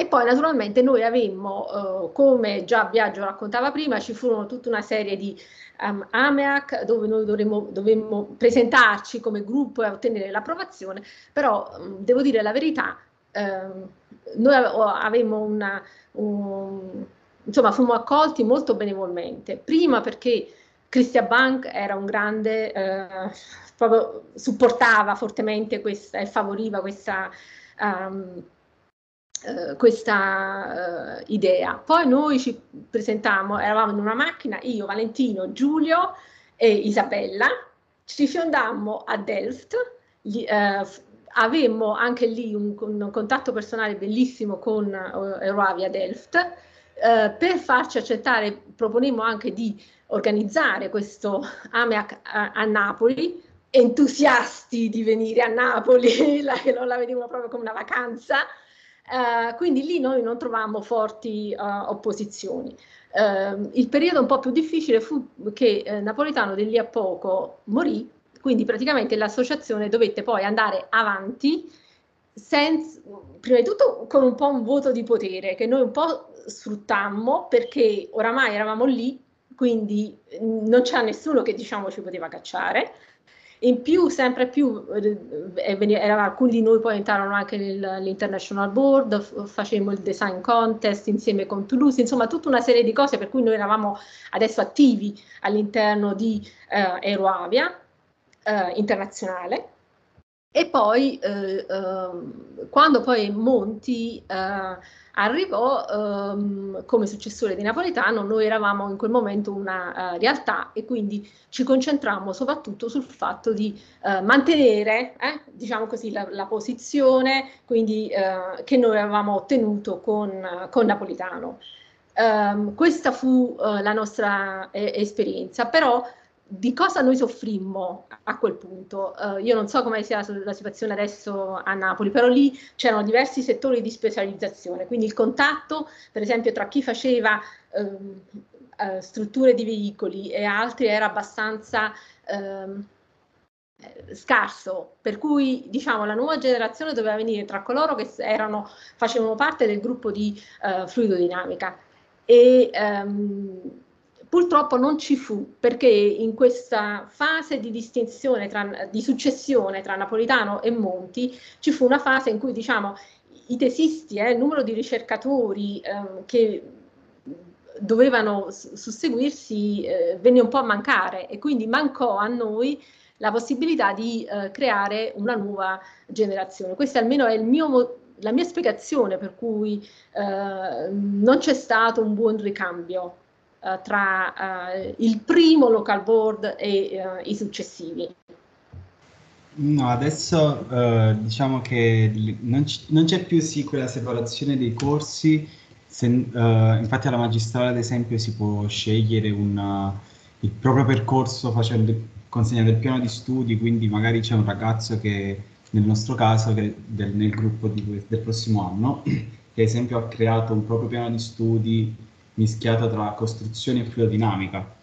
e poi naturalmente noi avemmo, eh, come già Biagio raccontava prima, ci furono tutta una serie di um, AMEAC dove noi dovremmo, dovemmo presentarci come gruppo e ottenere l'approvazione, però um, devo dire la verità, um, noi avevamo una, un, insomma, fummo accolti molto benevolmente, prima perché Christian Bank era un grande, eh, proprio supportava fortemente questa e favoriva questa... Um, eh, questa uh, idea. Poi noi ci presentammo, eravamo in una macchina, io, Valentino, Giulio e Isabella, ci fiondammo a Delft, gli, uh, avemmo anche lì un, un, contatto personale bellissimo con Eurovia Delft, per farci accettare proponemmo anche di organizzare questo AMEAC a, a Napoli, entusiasti di venire a Napoli, la, non la vedevamo proprio come una vacanza, Uh, quindi lì noi non trovammo forti uh, opposizioni. Uh, il periodo un po' più difficile fu che eh, Napolitano di lì a poco morì, quindi praticamente l'associazione dovette poi andare avanti, senza, prima di tutto con un po' un voto di potere che noi un po' sfruttammo perché oramai eravamo lì, quindi mm, non c'era nessuno che diciamo ci poteva cacciare. In più, sempre più, eh, era, alcuni di noi poi entrarono anche nell'International Board, facemmo il design contest insieme con Toulouse, insomma tutta una serie di cose per cui noi eravamo adesso attivi all'interno di eh, Aeroavia eh, internazionale. E poi eh, ehm, quando poi Monti eh, arrivò ehm, come successore di Napolitano, noi eravamo in quel momento una uh, realtà e quindi ci concentrammo soprattutto sul fatto di uh, mantenere, eh, diciamo così, la, la posizione quindi, uh, che noi avevamo ottenuto con, con Napolitano. Um, questa fu la nostra eh, esperienza, però di cosa noi soffrimmo a quel punto. Uh, io non so come sia la situazione adesso a Napoli, però lì c'erano diversi settori di specializzazione, quindi il contatto, per esempio, tra chi faceva um, uh, strutture di veicoli e altri era abbastanza um, scarso, per cui diciamo la nuova generazione doveva venire tra coloro che erano, facevano parte del gruppo di uh, fluidodinamica. E um, Purtroppo non ci fu perché in questa fase di distinzione, tra, di successione tra Napolitano e Monti, ci fu una fase in cui diciamo, i tesisti, eh, il numero di ricercatori eh, che dovevano susseguirsi eh, venne un po' a mancare e quindi mancò a noi la possibilità di eh, creare una nuova generazione. Questa almeno è mio, la mia spiegazione per cui eh, non c'è stato un buon ricambio uh, tra uh, il primo local board e uh, i successivi? No, adesso diciamo che non, c'è più sì quella separazione dei corsi, se, infatti alla magistrale ad esempio si può scegliere una, il proprio percorso facendo consegnato il piano di studi, quindi magari c'è un ragazzo che nel nostro caso che del, nel gruppo di, del prossimo anno che ad esempio ha creato un proprio piano di studi mischiato tra costruzione e fluidinamica.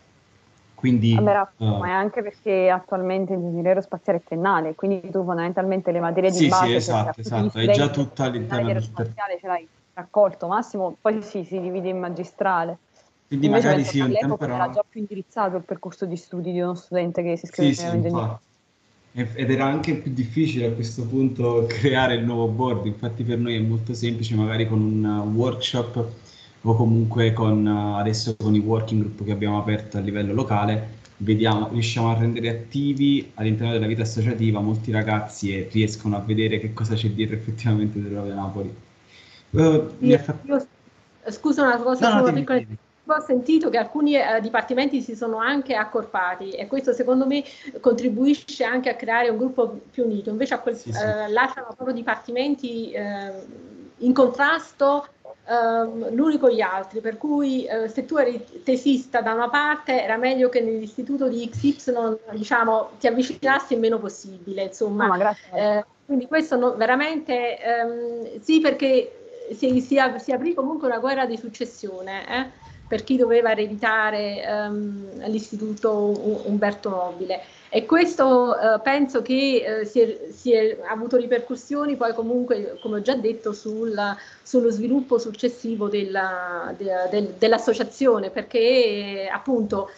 Quindi, Vabbè, uh, ma è anche perché attualmente l'ingegneria aerospaziale è triennale, quindi tu fondamentalmente le materie di sì, base... Sì, esatto, esatto, è già tutta all'interno del... spaziale ce l'hai raccolto, massimo, poi sì, si divide in magistrale. Quindi Invece magari sì, un tempo era già più indirizzato il percorso di studi di uno studente che si iscrive sì, sì, ed era anche più difficile a questo punto creare il nuovo board, infatti per noi è molto semplice magari con un workshop o comunque con adesso con i working group che abbiamo aperto a livello locale, vediamo, riusciamo a rendere attivi all'interno della vita associativa molti ragazzi e riescono a vedere che cosa c'è dietro effettivamente dell'Rovia Napoli. Uh, io, fatto... io, scusa una cosa, no, no, piccola... Ho sentito che alcuni eh, dipartimenti si sono anche accorpati e questo secondo me contribuisce anche a creare un gruppo più unito, invece quel, sì, sì. Eh, lasciano proprio dipartimenti eh, in contrasto Uh, l'uni con gli altri, per cui uh, se tu eri tesista da una parte era meglio che nell'istituto di XY diciamo, ti avvicinassi il meno possibile, insomma. No, uh, quindi questo no, veramente um, sì perché si, si, si, aprì comunque una guerra di successione eh, per chi doveva ereditare um, l'istituto Umberto Nobile. E questo eh, penso che eh, si, è, si, è, avuto ripercussioni poi comunque, come ho già detto, sul, sullo sviluppo successivo della, de, de, dell'associazione, perché appunto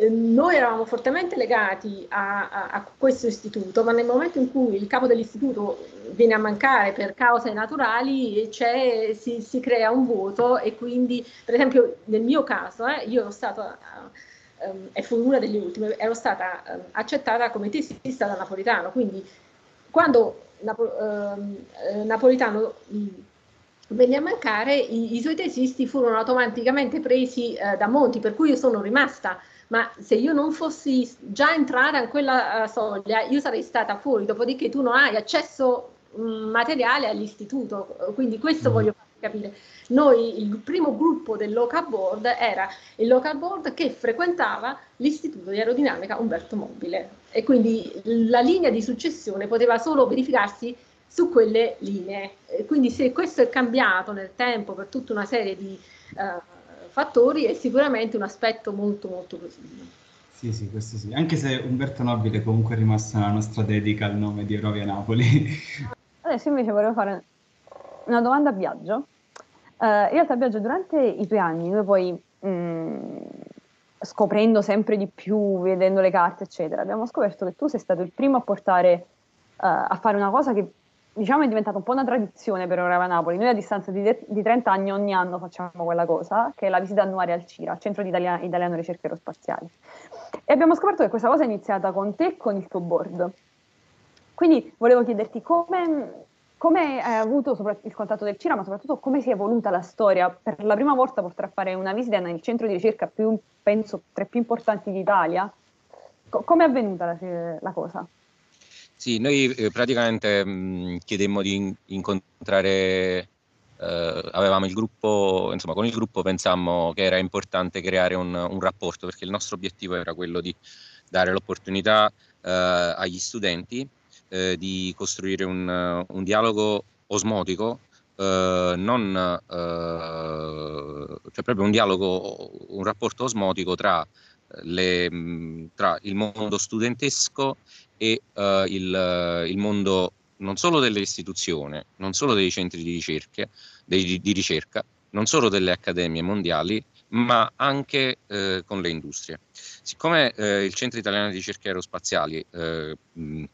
eh, noi eravamo fortemente legati a, a, a, questo istituto, ma nel momento in cui il capo dell'istituto viene a mancare per cause naturali, si, si, crea un vuoto e quindi, per esempio, nel mio caso, eh, io ero stata um, e fu una delle ultime, ero stata um, accettata come tesista da Napolitano, quindi quando Napo, um, Napolitano mh, venne a mancare, i, i, suoi tesisti furono automaticamente presi uh, da Monti, per cui io sono rimasta ma se io non fossi già entrata in quella uh, soglia, io sarei stata fuori, dopodiché tu non hai accesso materiale all'istituto, quindi questo mm. voglio capire. Noi, il primo gruppo del local board era il local board che frequentava l'Istituto di Aerodinamica Umberto Mobile e quindi la linea di successione poteva solo verificarsi su quelle linee. Quindi se questo è cambiato nel tempo per tutta una serie di uh, fattori è sicuramente un aspetto molto molto positivo. Sì, sì, questo sì. Anche se Umberto Nobile comunque è rimasta la nostra dedica al nome di Eurovia Napoli. Adesso invece volevo fare una domanda a viaggio Uh, in realtà Biagio, durante i tuoi anni, noi poi mh, mm, scoprendo sempre di più, vedendo le carte, eccetera, abbiamo scoperto che tu sei stato il primo a portare uh, a fare una cosa che diciamo è diventata un po' una tradizione per Orava Napoli. Noi a distanza di, de- di, 30 anni ogni anno facciamo quella cosa, che è la visita annuale al CIRA, Centro Italia- Italiano Ricerche Aerospaziali. E abbiamo scoperto che questa cosa è iniziata con te e con il tuo board. Quindi volevo chiederti come, come hai avuto il contatto del CIRA, ma soprattutto come si è evoluta la storia? Per la prima volta portare a fare una visita nel centro di ricerca più, penso, tra i più importanti d'Italia. Co- come è avvenuta la, la, cosa? Sì, noi eh, praticamente mh, mm, chiedemmo di in- incontrare, eh, avevamo il gruppo, insomma con il gruppo pensammo che era importante creare un, un rapporto perché il nostro obiettivo era quello di dare l'opportunità eh, agli studenti eh, di costruire un, un dialogo osmotico, eh, non, eh, cioè proprio un dialogo, un rapporto osmotico tra, le, tra il mondo studentesco e eh, il, il, mondo non solo delle istituzioni, non solo dei centri di ricerca, dei, di ricerca non solo delle accademie mondiali, ma anche eh, con le industrie. Siccome eh, il Centro Italiano di Ricerche Aerospaziali eh, mh,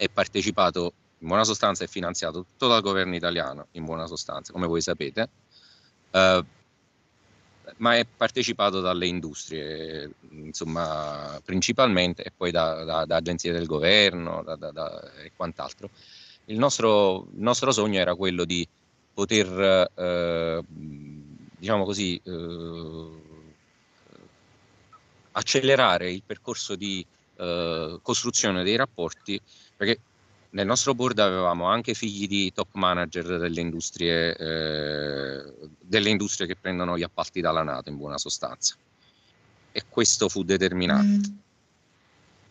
è partecipato, in buona sostanza è finanziato tutto dal governo italiano, in buona sostanza, come voi sapete, eh, ma è partecipato dalle industrie, insomma, principalmente, e poi da, da, da agenzie del governo da, e quant'altro. Il nostro, il nostro, sogno era quello di poter, eh, diciamo così, eh, accelerare il percorso di eh, costruzione dei rapporti perché nel nostro board avevamo anche figli di top manager delle industrie, eh, delle industrie che prendono gli appalti dalla Nato in buona sostanza. E questo fu determinante. Mm.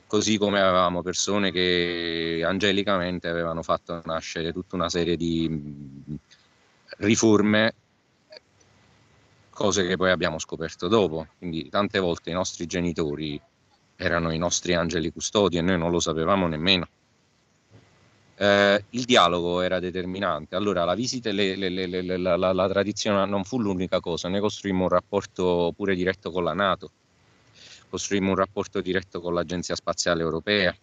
così come avevamo persone che angelicamente avevano fatto nascere tutta una serie di mm, riforme, cose che poi abbiamo scoperto dopo. Quindi tante volte i nostri genitori erano i nostri angeli custodi e noi non lo sapevamo nemmeno. Eh, il dialogo era determinante. Allora, la visita, le, le, le, la, la, la tradizione non fu l'unica cosa, ne costruimmo un rapporto pure diretto con la Nato costruimmo un rapporto diretto con l'Agenzia Spaziale Europea.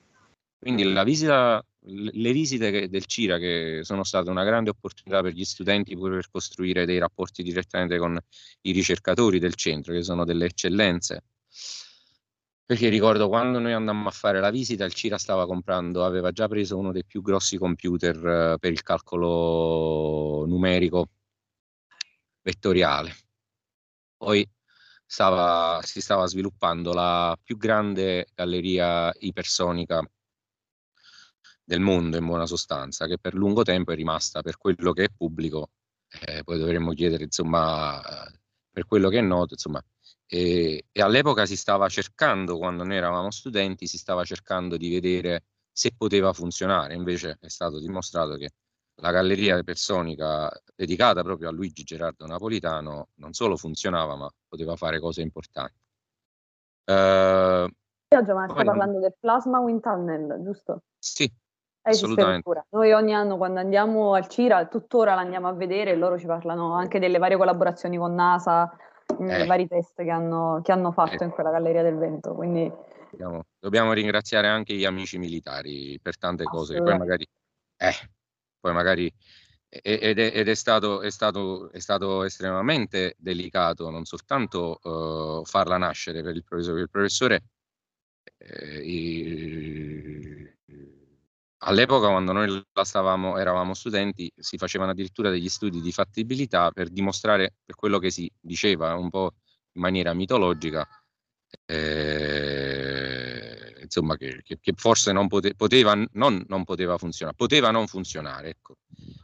Quindi visita, le visite del CIRA che sono state una grande opportunità per gli studenti pure per costruire dei rapporti direttamente con i ricercatori del centro, che sono delle eccellenze. Perché ricordo quando noi andammo a fare la visita, il CIRA stava comprando, aveva già preso uno dei più grossi computer uh, per il calcolo numerico vettoriale. Poi stava, si stava sviluppando la più grande galleria ipersonica del mondo in buona sostanza, che per lungo tempo è rimasta per quello che è pubblico, eh, poi dovremmo chiedere insomma per quello che è noto, insomma, e, e, all'epoca si stava cercando, quando noi eravamo studenti, si stava cercando di vedere se poteva funzionare, invece è stato dimostrato che la galleria personica dedicata proprio a Luigi Gerardo Napolitano non solo funzionava, ma poteva fare cose importanti. Uh, Giovanni, stai parlando del plasma wind tunnel, giusto? Sì, assolutamente. Noi ogni anno quando andiamo al CIRA, tuttora l'andiamo a vedere e loro ci parlano anche delle varie collaborazioni con NASA, eh. vari test che hanno, che hanno fatto eh. in quella galleria del vento. Quindi... Dobbiamo, dobbiamo, ringraziare anche gli amici militari per tante cose che poi magari... Eh, poi magari ed è, ed è, stato, è, stato, è stato, estremamente delicato non soltanto uh, farla nascere per il professore, il professore eh, i, all'epoca quando noi stavamo, eravamo studenti si facevano addirittura degli studi di fattibilità per dimostrare per quello che si diceva un po' in maniera mitologica eh, insomma, che, che, che, forse non pote, poteva, non, non poteva funzionare, poteva non funzionare. Ecco.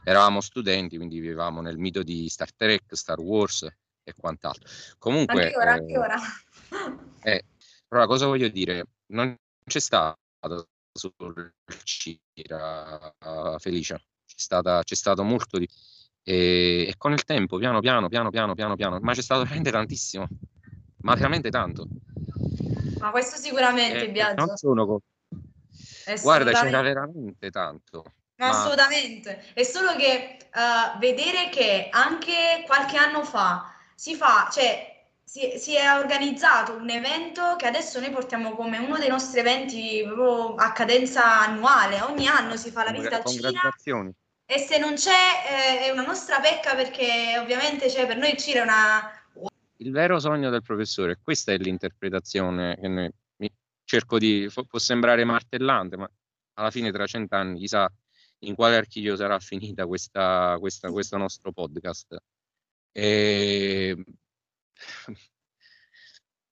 Eravamo studenti, quindi vivevamo nel mito di Star Trek, Star Wars e quant'altro. Comunque, anche ora, eh, anche ora. Eh, allora, cosa voglio dire? Non c'è stato sul Cira Felicia, c'è, stata, c'è stato molto di... E, e, con il tempo, piano piano, piano piano, piano piano, ma c'è stato veramente tantissimo, ma veramente tanto. Ma questo sicuramente, eh, Biagio. Non sono con... Guarda, c'era veramente tanto. Ma... Assolutamente. È solo che uh, vedere che anche qualche anno fa si fa, cioè si, si, è organizzato un evento che adesso noi portiamo come uno dei nostri eventi proprio a cadenza annuale. Ogni anno si fa la visita al Cina. E se non c'è eh, è una nostra pecca perché ovviamente cioè, per noi il Cina è una, il vero sogno del professore, questa è l'interpretazione che noi, cerco di, può sembrare martellante, ma alla fine tra cent'anni chissà in quale archivio sarà finita questa, questa, questo nostro podcast. E...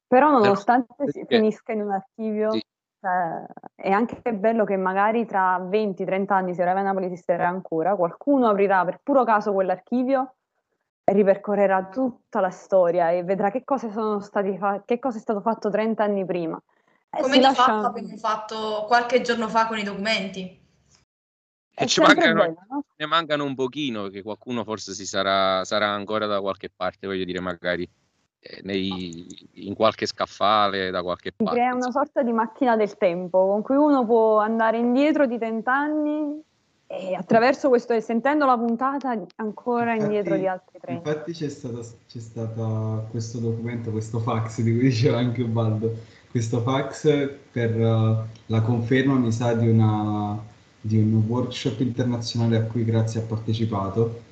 Però nonostante Però, si finisca in un archivio, sì. cioè, è anche bello che magari tra 20-30 anni, se Ravena Napoli esisterà ancora, qualcuno aprirà per puro caso quell'archivio ripercorrerà tutta la storia e vedrà che cosa, sono stati fa- che cosa è stato fatto 30 anni prima. E Come di lascia... fatto abbiamo fatto qualche giorno fa con i documenti. E ci mancano, bello, no? ne mancano un pochino, che qualcuno forse si sarà, sarà ancora da qualche parte, voglio dire, magari eh, nei, in qualche scaffale, da qualche parte. È una sorta di macchina del tempo con cui uno può andare indietro di 30 anni e attraverso questo, sentendo la puntata, ancora infatti, indietro di altri tre. Infatti c'è stato c'è stato questo documento, questo fax di cui diceva anche Ubaldo, questo fax per uh, la conferma, mi sa, di, una, di un workshop internazionale a cui Grazia ha partecipato.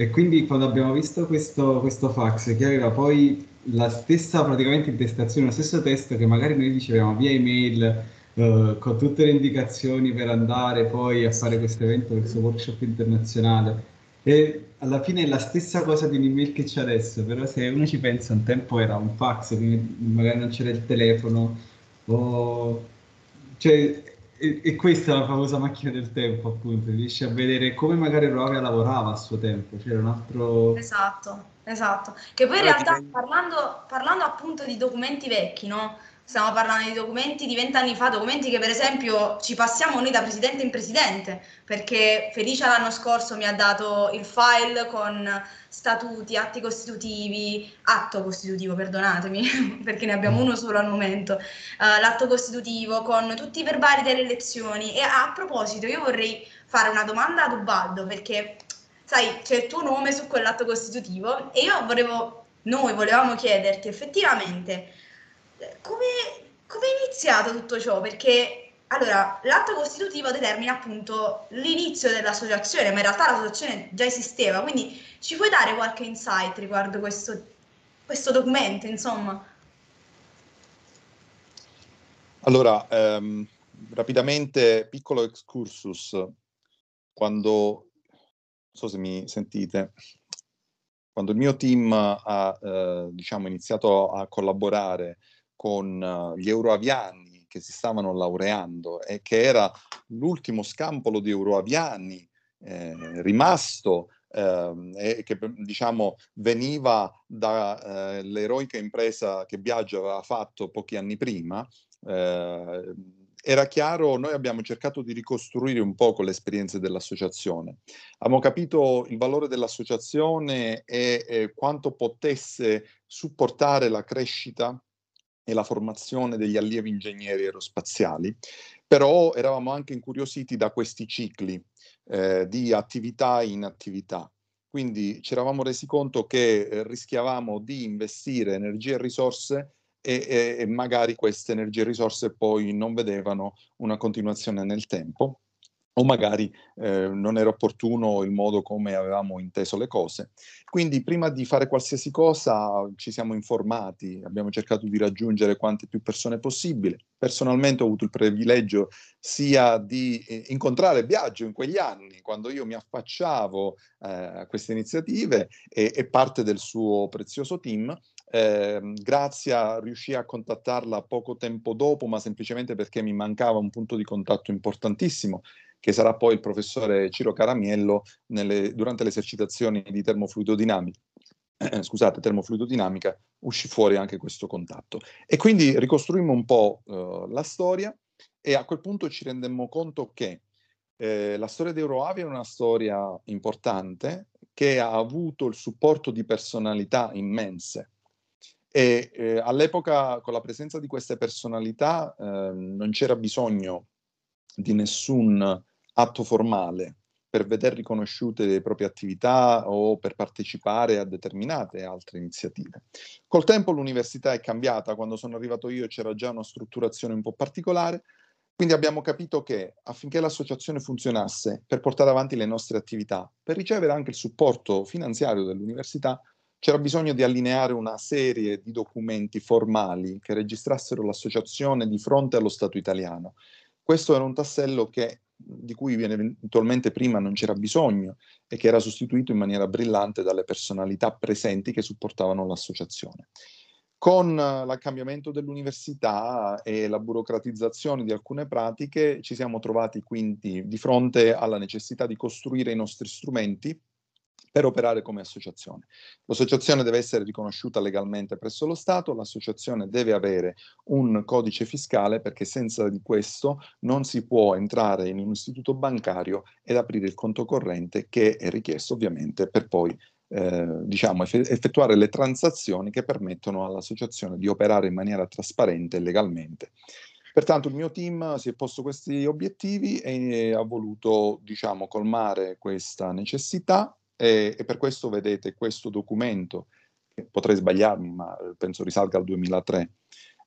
E quindi quando abbiamo visto questo, questo fax, che aveva poi la stessa praticamente intestazione, lo stesso testo che magari noi dicevamo via email, eh, con tutte le indicazioni per andare poi a fare questo evento, questo workshop internazionale. E alla fine è la stessa cosa di un'email che c'è adesso, però se uno ci pensa, un tempo era un fax, quindi magari non c'era il telefono, o... cioè, e, e, questa è la famosa macchina del tempo, appunto, riesci a vedere come magari Rovia lavorava a suo tempo, c'era un altro... Esatto, esatto. Che poi in realtà, parlando, parlando appunto di documenti vecchi, no? Stiamo parlando di documenti di vent'anni fa, documenti che per esempio ci passiamo noi da presidente in presidente, perché Felicia l'anno scorso mi ha dato il file con statuti, atti costitutivi, atto costitutivo, perdonatemi, perché ne abbiamo uno solo al momento, uh, l'atto costitutivo con tutti i verbali delle elezioni. E a proposito, io vorrei fare una domanda ad Ubaldo, perché sai, c'è il tuo nome su quell'atto costitutivo e io volevo, noi volevamo chiederti effettivamente come, come è iniziato tutto ciò? Perché allora, l'atto costitutivo determina appunto l'inizio dell'associazione, ma in realtà l'associazione già esisteva, quindi ci puoi dare qualche insight riguardo questo, questo documento, insomma? Allora, ehm, rapidamente, piccolo excursus. Quando, non so se mi sentite, quando il mio team ha eh, diciamo, iniziato a collaborare con uh, gli euroaviani che si stavano laureando e che era l'ultimo scampolo di euroaviani eh, rimasto eh, che diciamo veniva dall'eroica eh, impresa che Biagio aveva fatto pochi anni prima. Eh, era chiaro, noi abbiamo cercato di ricostruire un po' le esperienze dell'associazione. Abbiamo capito il valore dell'associazione e, e quanto potesse supportare la crescita e la formazione degli allievi ingegneri aerospaziali, però eravamo anche incuriositi da questi cicli eh, di attività in attività. Quindi ci eravamo resi conto che eh, rischiavamo di investire energie e risorse e, e, e magari queste energie e risorse poi non vedevano una continuazione nel tempo o magari eh, non era opportuno il modo come avevamo inteso le cose. Quindi prima di fare qualsiasi cosa ci siamo informati, abbiamo cercato di raggiungere quante più persone possibile. Personalmente ho avuto il privilegio sia di eh, incontrare Biagio in quegli anni, quando io mi affacciavo eh, a queste iniziative e, e, parte del suo prezioso team. Eh, Grazia riuscì a contattarla poco tempo dopo, ma semplicemente perché mi mancava un punto di contatto importantissimo che sarà poi il professore Ciro Caramiello nelle, durante le esercitazioni di termofluidodinamica. Eh, scusate, termofluidodinamica, uscì fuori anche questo contatto. E quindi ricostruimmo un po' eh, la storia e a quel punto ci rendemmo conto che eh, la storia di Euroavia è una storia importante che ha avuto il supporto di personalità immense. E eh, all'epoca, con la presenza di queste personalità, eh, non c'era bisogno di nessun atto formale per vedere riconosciute le proprie attività o per partecipare a determinate altre iniziative. Col tempo l'università è cambiata, quando sono arrivato io c'era già una strutturazione un po' particolare, quindi abbiamo capito che affinché l'associazione funzionasse per portare avanti le nostre attività, per ricevere anche il supporto finanziario dell'università, c'era bisogno di allineare una serie di documenti formali che registrassero l'associazione di fronte allo Stato italiano. Questo era un tassello che di cui eventualmente prima non c'era bisogno e che era sostituito in maniera brillante dalle personalità presenti che supportavano l'associazione. Con l'accambiamento dell'università e la burocratizzazione di alcune pratiche ci siamo trovati quindi di fronte alla necessità di costruire i nostri strumenti per operare come associazione. L'associazione deve essere riconosciuta legalmente presso lo Stato, l'associazione deve avere un codice fiscale perché senza di questo non si può entrare in un istituto bancario ed aprire il conto corrente che è richiesto ovviamente per poi eh, diciamo, effettuare le transazioni che permettono all'associazione di operare in maniera trasparente e legalmente. Pertanto il mio team si è posto questi obiettivi e ha voluto diciamo, colmare questa necessità e, e, per questo vedete questo documento, che potrei sbagliarmi, ma penso risalga al 2003.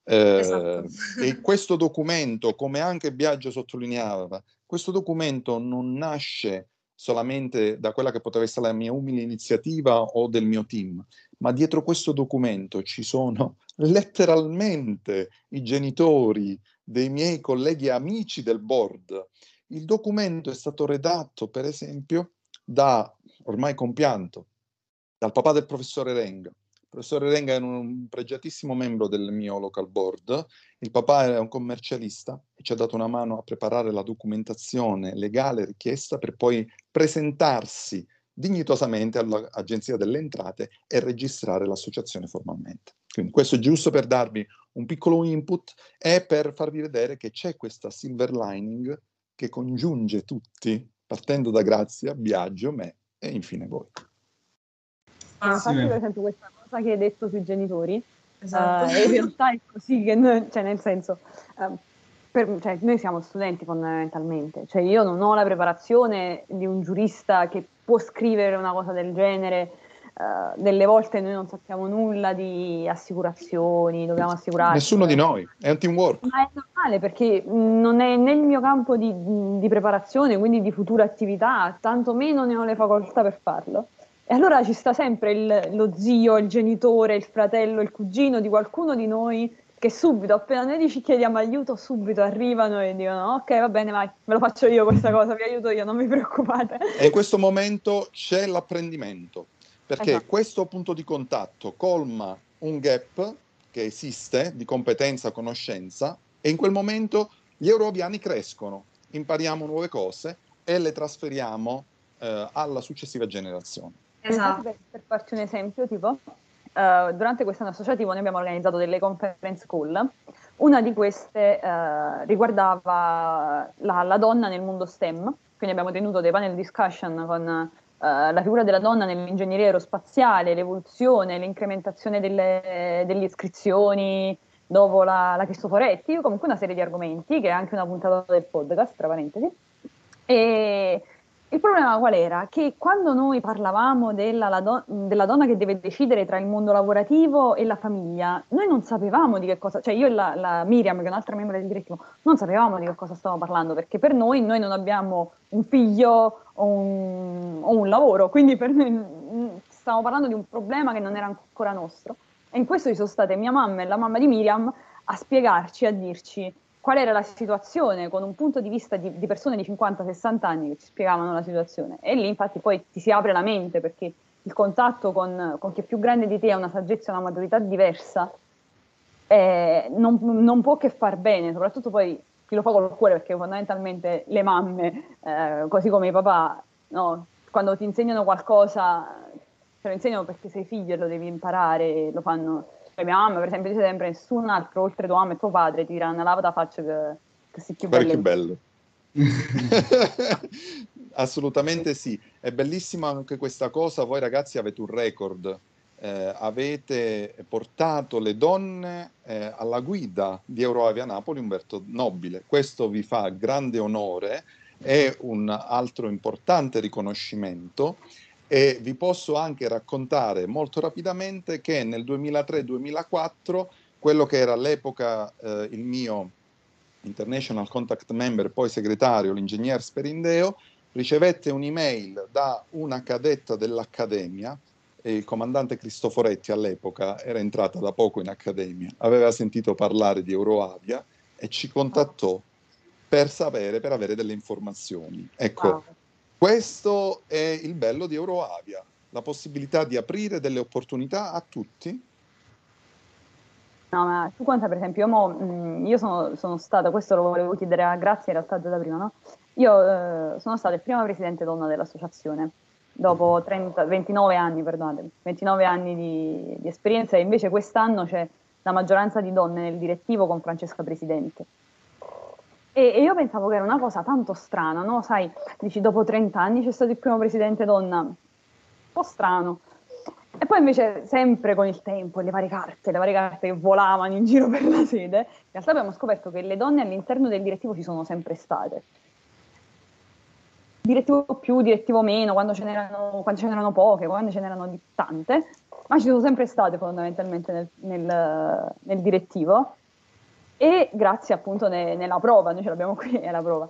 Eh, esatto. e questo documento, come anche Biagio sottolineava, questo documento non nasce solamente da quella che potrebbe essere la mia umile iniziativa o del mio team, ma dietro questo documento ci sono letteralmente i genitori dei miei colleghi amici del board. Il documento è stato redatto, per esempio, da ormai compianto, dal papà del professore Renga. Il professore Renga è un pregiatissimo membro del mio local board, il papà è un commercialista e ci ha dato una mano a preparare la documentazione legale richiesta per poi presentarsi dignitosamente all'Agenzia delle Entrate e registrare l'associazione formalmente. Quindi questo è giusto per darvi un piccolo input e per farvi vedere che c'è questa silver lining che congiunge tutti, partendo da Grazia, Biagio, me e infine voi. Ah, sì. per esempio questa cosa che hai detto sui genitori, esatto. uh, in realtà è così che noi, cioè nel senso, uh, per, cioè, noi siamo studenti fondamentalmente, cioè io non ho la preparazione di un giurista che può scrivere una cosa del genere, Uh, delle volte noi non sappiamo nulla di assicurazioni, dobbiamo assicurarci. Nessuno di noi, è un teamwork. Ma è normale perché non è nel mio campo di, di preparazione, quindi di futura attività, tantomeno ne ho le facoltà per farlo. E allora ci sta sempre il, lo zio, il genitore, il fratello, il cugino di qualcuno di noi che subito, appena noi ci chiediamo aiuto, subito arrivano e dicono ok va bene vai, me lo faccio io questa cosa, vi aiuto io, non vi preoccupate. E in questo momento c'è l'apprendimento, perché esatto. questo punto di contatto colma un gap che esiste di competenza, conoscenza, e in quel momento gli euroviani crescono, impariamo nuove cose e le trasferiamo eh, alla successiva generazione. Esatto. Per, per farci un esempio, tipo, Uh, durante quest'anno associativo noi abbiamo organizzato delle conference call. Una di queste uh, riguardava la, la, donna nel mondo STEM, quindi abbiamo tenuto dei panel discussion con uh, la figura della donna nell'ingegneria aerospaziale, l'evoluzione, l'incrementazione delle, delle iscrizioni dopo la, la Cristoforetti, comunque una serie di argomenti che è anche una puntata del podcast, tra parentesi. E il problema qual era? Che quando noi parlavamo della, do- della, donna che deve decidere tra il mondo lavorativo e la famiglia, noi non sapevamo di che cosa, cioè io e la, la Miriam, che è un'altra membro del direttivo, non sapevamo di che cosa stavamo parlando, perché per noi noi non abbiamo un figlio o un, o un lavoro, quindi per noi mm, stavamo parlando di un problema che non era ancora nostro. E in questo ci sono state mia mamma e la mamma di Miriam a spiegarci, a dirci qual era la situazione con un punto di vista di, di persone di 50-60 anni che ci spiegavano la situazione. E lì infatti poi ti si apre la mente perché il contatto con, con chi è più grande di te ha una saggezza e una maturità diversa eh, non, non, può che far bene, soprattutto poi chi lo fa col cuore perché fondamentalmente le mamme, eh, così come i papà, no, quando ti insegnano qualcosa, te lo insegnano perché sei figlio e lo devi imparare, lo fanno cioè, mia mamma, per esempio, dice sempre: nessun altro oltre tua mamma e tuo padre ti dirà una lava da faccia che, che sei più bello. bello. Assolutamente sì, è bellissima anche questa cosa. Voi ragazzi avete un record, eh, avete portato le donne eh, alla guida di Euroavia Napoli Umberto Nobile. Questo vi fa grande onore, è un altro importante riconoscimento e vi posso anche raccontare molto rapidamente che nel 2003-2004 quello che era all'epoca eh, il mio International Contact Member, poi segretario, l'ingegner Sperindeo, ricevette un'email da una cadetta dell'Accademia, il comandante Cristoforetti all'epoca era entrata da poco in Accademia, aveva sentito parlare di Euroavia e ci contattò per sapere, per avere delle informazioni. Ecco, wow. Questo è il bello di Euroavia, la possibilità di aprire delle opportunità a tutti. No, ma tu conta per esempio, io, mo, mh, io sono, sono, stata, questo lo volevo chiedere a Grazia in realtà già da prima, no? Io eh, sono stata il primo presidente donna dell'associazione, dopo 30, 29 anni, perdonate, 29 anni di, di esperienza e invece quest'anno c'è la maggioranza di donne nel direttivo con Francesca Presidente. E, e, io pensavo che era una cosa tanto strana, no? Sai, dici dopo 30 anni c'è stato il primo presidente donna, un po' strano. E poi invece, sempre con il tempo, le varie carte, le varie carte che volavano in giro per la sede, in realtà abbiamo scoperto che le donne all'interno del direttivo ci sono sempre state. Direttivo più, direttivo meno, quando ce n'erano, quando ce n'erano poche, quando ce n'erano tante, ma ci sono sempre state fondamentalmente nel, nel, nel direttivo e grazie appunto ne, nella prova, noi ce l'abbiamo qui nella prova.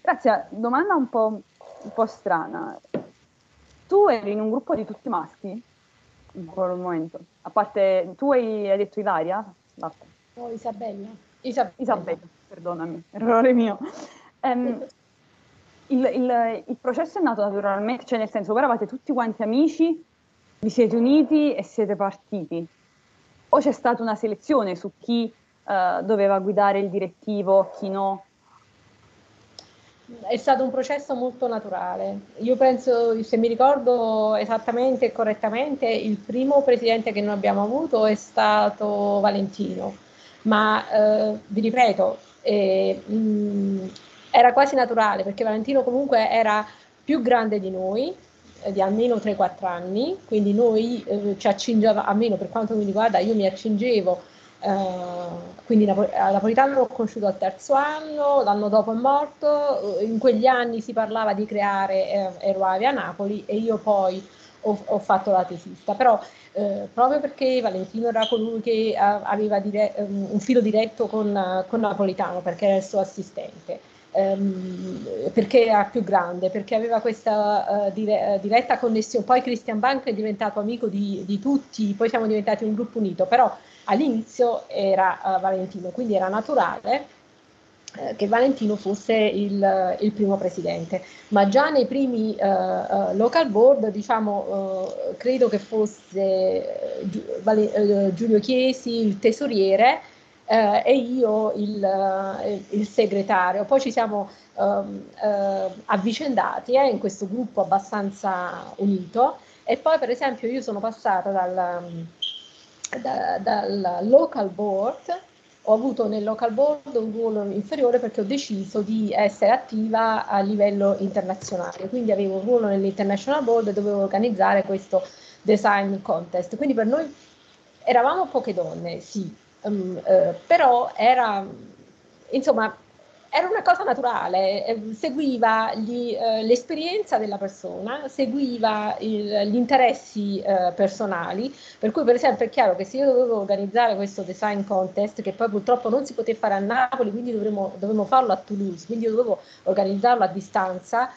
Grazie, domanda un po', un po', strana. Tu eri in un gruppo di tutti maschi in quel momento? A parte, tu hai, hai detto Ilaria? L'altra. No, Isabella. Isabella. Isabella, perdonami, errore mio. Um, il, il, il, processo è nato naturalmente, cioè nel senso, voi eravate tutti quanti amici, vi siete uniti e siete partiti? O c'è stata una selezione su chi uh, doveva guidare il direttivo, chi no? è stato un processo molto naturale. Io penso, se mi ricordo esattamente e correttamente, il primo presidente che noi abbiamo avuto è stato Valentino, ma eh, vi ripeto, eh, mh, era quasi naturale perché Valentino comunque era più grande di noi, eh, di almeno 3-4 anni, quindi noi eh, ci accingevamo, almeno per quanto mi riguarda, io mi accingevo Uh, quindi Napolitano l'ho conosciuto al terzo anno, l'anno dopo è morto, in quegli anni si parlava di creare eh, Eroavia a Napoli e io poi ho, ho fatto la tesista, però eh, proprio perché Valentino era colui che aveva dire, um, un filo diretto con, con, Napolitano, perché era il suo assistente, um, perché era più grande, perché aveva questa uh, dire, diretta connessione, poi Christian Bank è diventato amico di, di tutti, poi siamo diventati un gruppo unito, però all'inizio era uh, Valentino, quindi era naturale eh, che Valentino fosse il, il, primo presidente, ma già nei primi uh, uh, local board, diciamo, credo che fosse Giulio Chiesi il tesoriere e io il, il, segretario. Poi ci siamo um, avvicendati eh, in questo gruppo abbastanza unito e poi per esempio io sono passata dal da, dal local board, ho avuto nel local board un ruolo inferiore perché ho deciso di essere attiva a livello internazionale, quindi avevo un ruolo nell'international board e dovevo organizzare questo design contest. Quindi per noi eravamo poche donne, sì, um, uh, però era insomma era una cosa naturale, eh, seguiva gli, eh, l'esperienza della persona, seguiva il, gli interessi eh, personali, per cui per esempio è chiaro che se io dovevo organizzare questo design contest, che poi purtroppo non si poteva fare a Napoli, quindi dovremmo, dovremmo farlo a Toulouse, quindi io dovevo organizzarlo a distanza,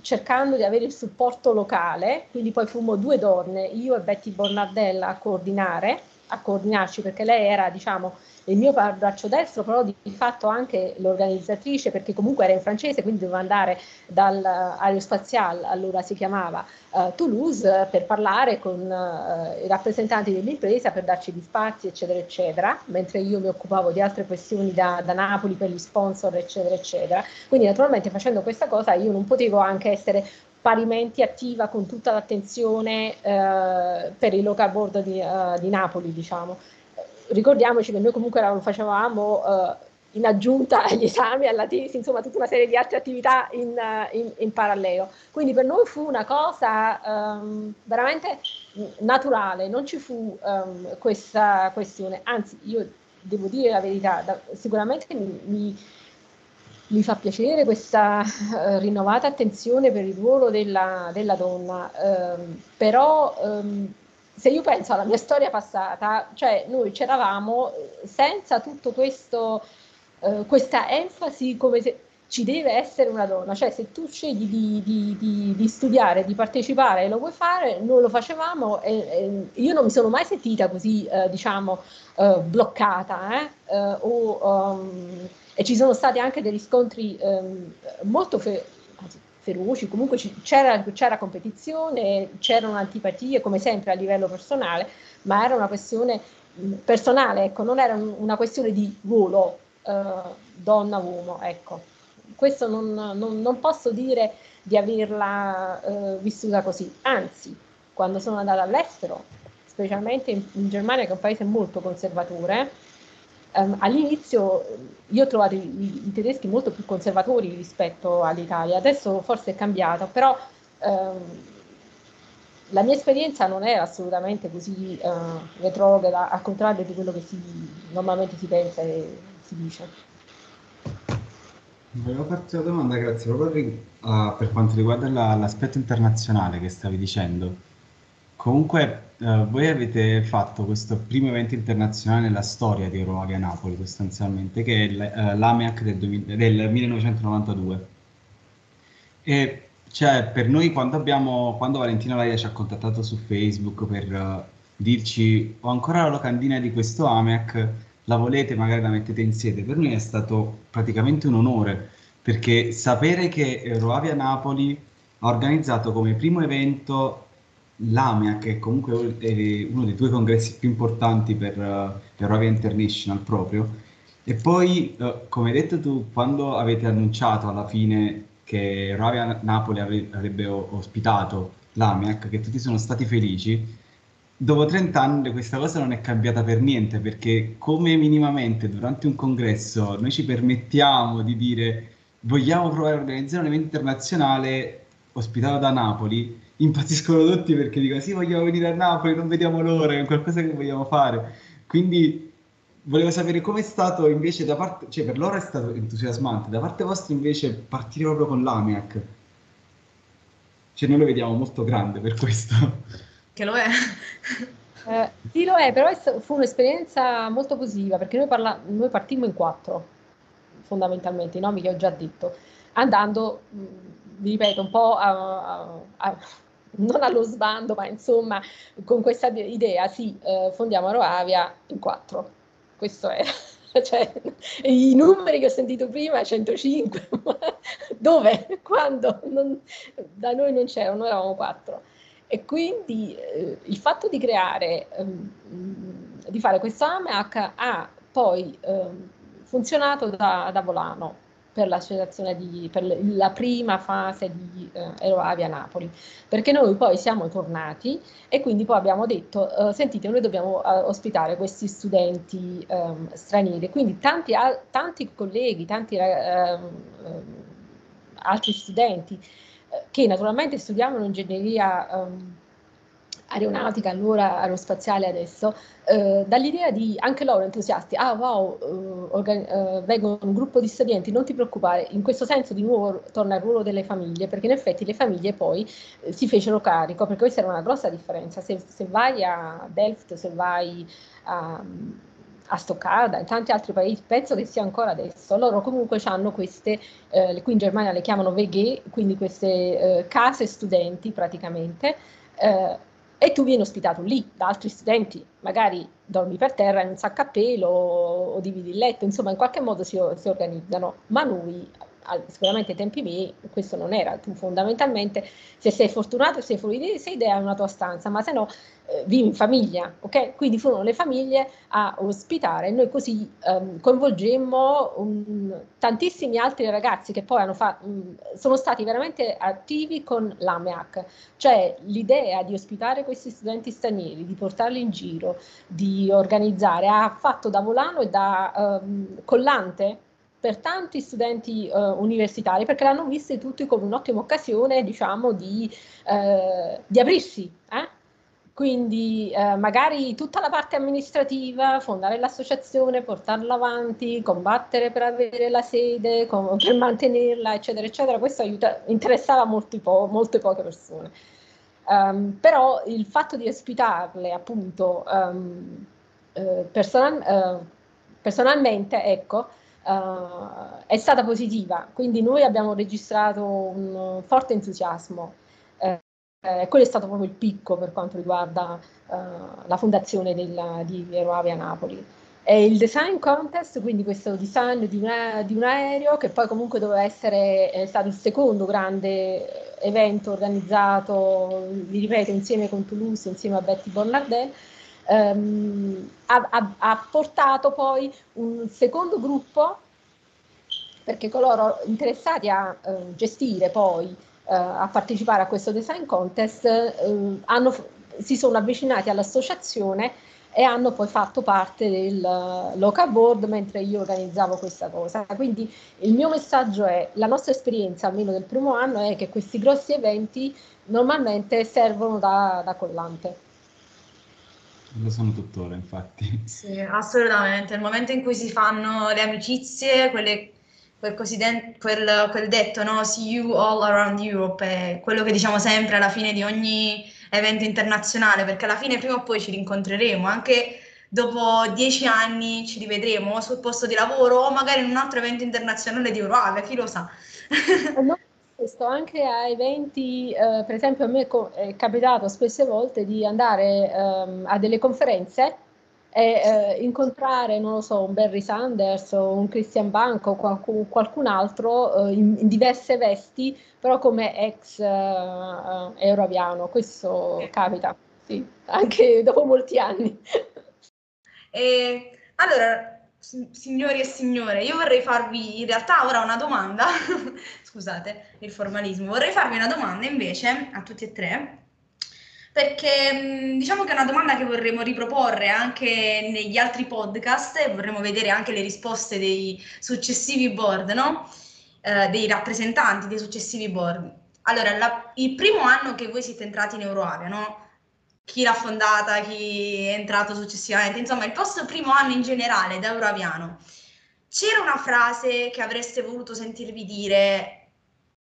cercando di avere il supporto locale, quindi poi fummo due donne, io e Betty Bornardella a coordinare, a coordinarci perché lei era diciamo il mio braccio destro, però di fatto anche l'organizzatrice, perché comunque era in francese, quindi dovevo andare dall'Aerospatiale, allora si chiamava uh, Toulouse, per parlare con uh, i rappresentanti dell'impresa, per darci gli spazi, eccetera, eccetera, mentre io mi occupavo di altre questioni da, da Napoli per gli sponsor, eccetera, eccetera. Quindi naturalmente facendo questa cosa io non potevo anche essere parimenti attiva con tutta l'attenzione eh, per il local board di, uh, di Napoli, diciamo ricordiamoci che noi comunque lo facevamo eh, in aggiunta agli esami, alla tesi, insomma tutta una serie di altre attività in, in, in parallelo. Quindi per noi fu una cosa um, veramente naturale, non ci fu um, questa questione, anzi io devo dire la verità, da, sicuramente mi, mi, mi, fa piacere questa uh, rinnovata attenzione per il ruolo della, della donna, um, però se io penso alla mia storia passata, cioè noi c'eravamo eh, senza tutto questo, eh, questa enfasi come se ci deve essere una donna, cioè se tu scegli di, di, di, di studiare, di partecipare e lo vuoi fare, noi lo facevamo e, e io non mi sono mai sentita così, eh, diciamo, eh, bloccata eh, eh o, um, e ci sono stati anche degli scontri um, molto fe- feroci, comunque c'era, c'era competizione, c'erano antipatie come sempre a livello personale, ma era una questione personale, ecco, non era una questione di ruolo eh, donna-uomo, ecco. Questo non, non, non, posso dire di averla eh, vissuta così, anzi, quando sono andata all'estero, specialmente in, in Germania che è un paese molto conservatore, Um, all'inizio io ho trovato i, i, tedeschi molto più conservatori rispetto all'Italia, adesso forse è cambiato, però um, la mia esperienza non era assolutamente così uh, retrograda, al contrario di quello che si, normalmente si pensa e si dice. Volevo farti una domanda, grazie, proprio uh, per quanto riguarda la, l'aspetto internazionale che stavi dicendo. Comunque, eh, voi avete fatto questo primo evento internazionale nella storia di Eurovia Napoli, sostanzialmente, che è l'AMEAC del, 2000, del 1992. E cioè, per noi, quando, abbiamo, quando Valentina Laia ci ha contattato su Facebook per uh, dirci ho ancora la locandina di questo AMEAC, la volete, magari la mettete in sede, per noi è stato praticamente un onore, perché sapere che Euroavia Napoli ha organizzato come primo evento l'AMEA, che è comunque uno dei due congressi più importanti per, uh, per Avia International proprio, E poi, eh, come hai detto tu, quando avete annunciato alla fine che Ravia Napoli avrebbe ospitato l'AMIAC, che tutti sono stati felici, dopo 30 anni questa cosa non è cambiata per niente, perché come minimamente durante un congresso noi ci permettiamo di dire vogliamo provare a organizzare un evento internazionale ospitato da Napoli, impazziscono tutti perché dicono sì vogliamo venire a Napoli, non vediamo l'ora, è qualcosa che vogliamo fare. Quindi volevo sapere com'è stato invece da parte, cioè per loro è stato entusiasmante, da parte vostra invece partire proprio con l'AMIAC. Cioè noi lo vediamo molto grande per questo. Che lo è. Eh, sì, lo è, però fu un'esperienza molto positiva perché noi, parla- noi partimmo in quattro, fondamentalmente, i nomi che ho già detto, andando, vi ripeto, un po' a, a, a non allo sbando, ma insomma con questa idea, sì, eh, fondiamo Roavia in quattro questo era. Cioè, I numeri che ho sentito prima, 105, dove? Quando? Non, da noi non c'erano, eravamo quattro. E quindi eh, il fatto di creare, um, di fare questo AMEAC ha poi um, funzionato da, da volano per di, per la prima fase di eh, Eroavia Napoli, perché noi poi siamo tornati e quindi poi abbiamo detto, eh, sentite, noi dobbiamo eh, ospitare questi studenti ehm, stranieri, quindi tanti, tanti colleghi, tanti ehm, ehm, altri studenti eh, che naturalmente studiavano ingegneria ehm, aeronautica, allora aerospaziale adesso, eh, dall'idea di anche loro entusiasti, ah wow, eh, organi- eh, vengono un gruppo di studenti, non ti preoccupare, in questo senso di nuovo torna il ruolo delle famiglie, perché in effetti le famiglie poi eh, si fecero carico, perché questa era una grossa differenza, se, se vai a Delft, se vai a a Stoccarda, in tanti altri paesi, penso che sia ancora adesso, loro comunque hanno queste, eh, qui in Germania le chiamano WG, quindi queste eh, case studenti praticamente, eh, e tu vieni ospitato lì da altri studenti, magari dormi per terra in un sacco a pelo o, dividi il letto, insomma in qualche modo si, si organizzano, ma noi sicuramente ai tempi miei questo non era, tu fondamentalmente se sei fortunato sei fuori di sede hai una tua stanza, ma se no eh, vivi in famiglia, ok? Quindi furono le famiglie a ospitare. Noi così um, coinvolgemmo um, tantissimi altri ragazzi che poi fa- um, sono stati veramente attivi con l'AMEAC, cioè l'idea di ospitare questi studenti stranieri, di portarli in giro, di organizzare, ha fatto da volano e da collante per tanti studenti eh, universitari perché l'hanno vista tutti come un'ottima occasione, diciamo, di, eh, di aprirsi. Eh? Quindi eh, magari tutta la parte amministrativa, fondare l'associazione, portarla avanti, combattere per avere la sede, com- per mantenerla, eccetera, eccetera, questo aiuta, interessava po- molte poche persone. Um, però il fatto di ospitarle appunto um, eh, personal, uh, personalmente, ecco, uh, è stata positiva, quindi noi abbiamo registrato un forte entusiasmo. Eh, eh, quello è stato proprio il picco per quanto riguarda uh, la fondazione della, di Aeroavia Napoli. E il design contest, quindi questo design di, una, di un aereo che poi comunque doveva essere stato il secondo grande evento organizzato, vi ripeto, insieme con Toulouse, insieme a Betty Bonnardel, ehm, ha, ha, ha, portato poi un secondo gruppo, perché coloro interessati a eh, gestire poi, eh, a partecipare a questo design contest, eh, hanno, si sono avvicinati all'associazione e hanno poi fatto parte del local board mentre io organizzavo questa cosa. Quindi il mio messaggio è, la nostra esperienza, almeno del primo anno, è che questi grossi eventi normalmente servono da, da collante. Lo sono tuttora, infatti. Sì, assolutamente. Il momento in cui si fanno le amicizie, quelle, quel, quel, quel, detto, no? See you all around Europe, è quello che diciamo sempre alla fine di ogni evento internazionale, perché alla fine prima o poi ci rincontreremo, anche dopo dieci anni ci rivedremo sul posto di lavoro o magari in un altro evento internazionale di Euroave, chi lo sa. No, questo anche a eventi, eh, per esempio a me è capitato spesse volte di andare ehm, a delle conferenze e eh, incontrare, non lo so, un Barry Sanders o un Christian Banco o qualcun, qualcun altro eh, in, in, diverse vesti, però come ex uh, euroaviano. Questo capita, sì, anche dopo molti anni. E, allora, signori e signore, io vorrei farvi in realtà ora una domanda, scusate il formalismo, vorrei farvi una domanda invece a tutti e tre, perché diciamo che è una domanda che vorremmo riproporre anche negli altri podcast e vorremmo vedere anche le risposte dei successivi board, no? Eh, dei rappresentanti dei successivi board. Allora, la, il primo anno che voi siete entrati in Euroavia, no? chi l'ha fondata, chi è entrato successivamente, insomma il vostro primo anno in generale da Euroaviano, c'era una frase che avreste voluto sentirvi dire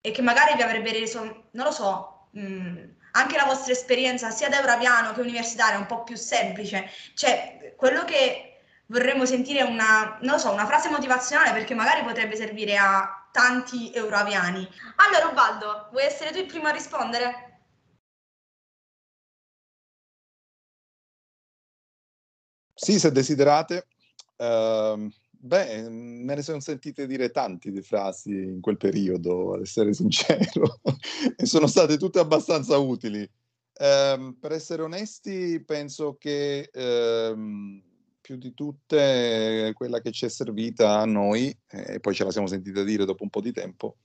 e che magari vi avrebbe reso, non lo so, mh, mm, anche la vostra esperienza sia da Euroaviano che universitaria un po' più semplice, cioè quello che vorremmo sentire è una, so, una frase motivazionale perché magari potrebbe servire a tanti euroaviani. Allora Ubaldo, vuoi essere tu il primo a rispondere? Sì, se desiderate. Uh, beh, me ne sono sentite dire tanti di frasi in quel periodo, ad essere sincero, e sono state tutte abbastanza utili. Uh, per essere onesti, penso che uh, più di tutte quella che ci è servita a noi, e poi ce la siamo sentita dire dopo un po' di tempo,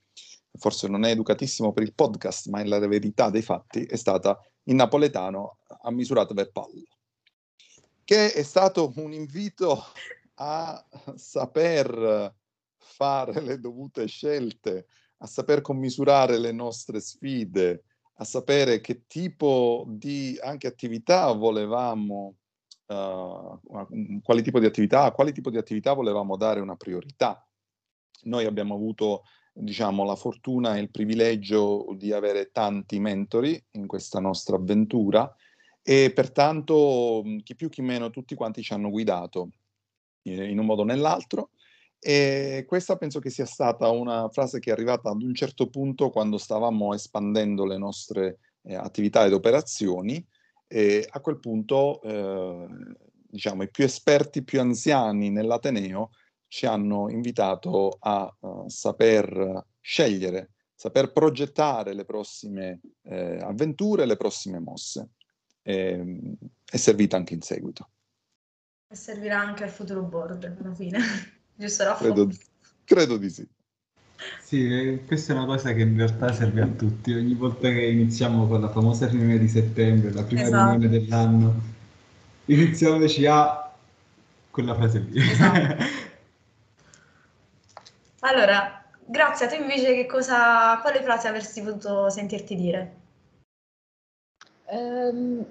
forse non è educatissimo per il podcast, ma è la verità dei fatti, è stata in napoletano a misurata per palla che è stato un invito a saper fare le dovute scelte, a saper commisurare le nostre sfide, a sapere che tipo di anche attività volevamo, uh, quali tipo di attività, a quali tipo di attività volevamo dare una priorità. Noi abbiamo avuto diciamo, la fortuna e il privilegio di avere tanti mentori in questa nostra avventura e pertanto chi più chi meno tutti quanti ci hanno guidato in un modo o nell'altro e questa penso che sia stata una frase che è arrivata ad un certo punto quando stavamo espandendo le nostre eh, attività ed operazioni e a quel punto eh, diciamo i più esperti, più anziani nell'Ateneo ci hanno invitato a uh, saper scegliere, saper progettare le prossime eh, avventure, le prossime mosse e, ehm, è servita anche in seguito. E servirà anche al futuro board alla fine, giusto Raffa? Credo, credo di sì. Sì, eh, questa è una cosa che in realtà serve a tutti. Ogni volta che iniziamo con la famosa riunione di settembre, la prima esatto. riunione dell'anno, iniziamoci a quella frase lì. Esatto. allora, grazie. A te invece che cosa, quale frase avresti voluto sentirti dire? Um,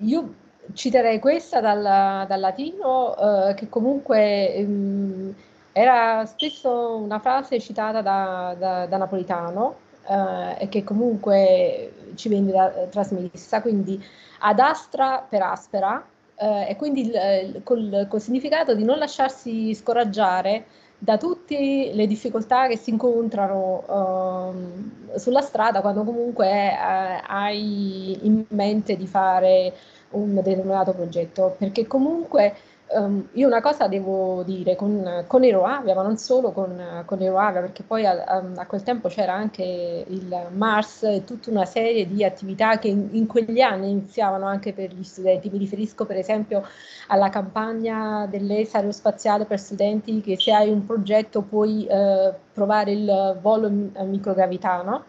io citerei questa dal, dal latino, uh, che comunque um, era spesso una frase citata da, da, da Napolitano uh, e che comunque ci venne da, trasmessa, quindi ad astra per aspera, uh, e quindi il, col, col significato di non lasciarsi scoraggiare da tutte le difficoltà che si incontrano um, sulla strada quando comunque eh, hai in mente di fare un determinato progetto, perché comunque Um, io una cosa devo dire con, con Eroavia, ma non solo con, con Eroavia, perché poi a, a, a, quel tempo c'era anche il Mars e tutta una serie di attività che in, in, quegli anni iniziavano anche per gli studenti. Mi riferisco per esempio alla campagna dell'ESA aerospaziale per studenti che se hai un progetto puoi eh, provare il volo a microgravità, no?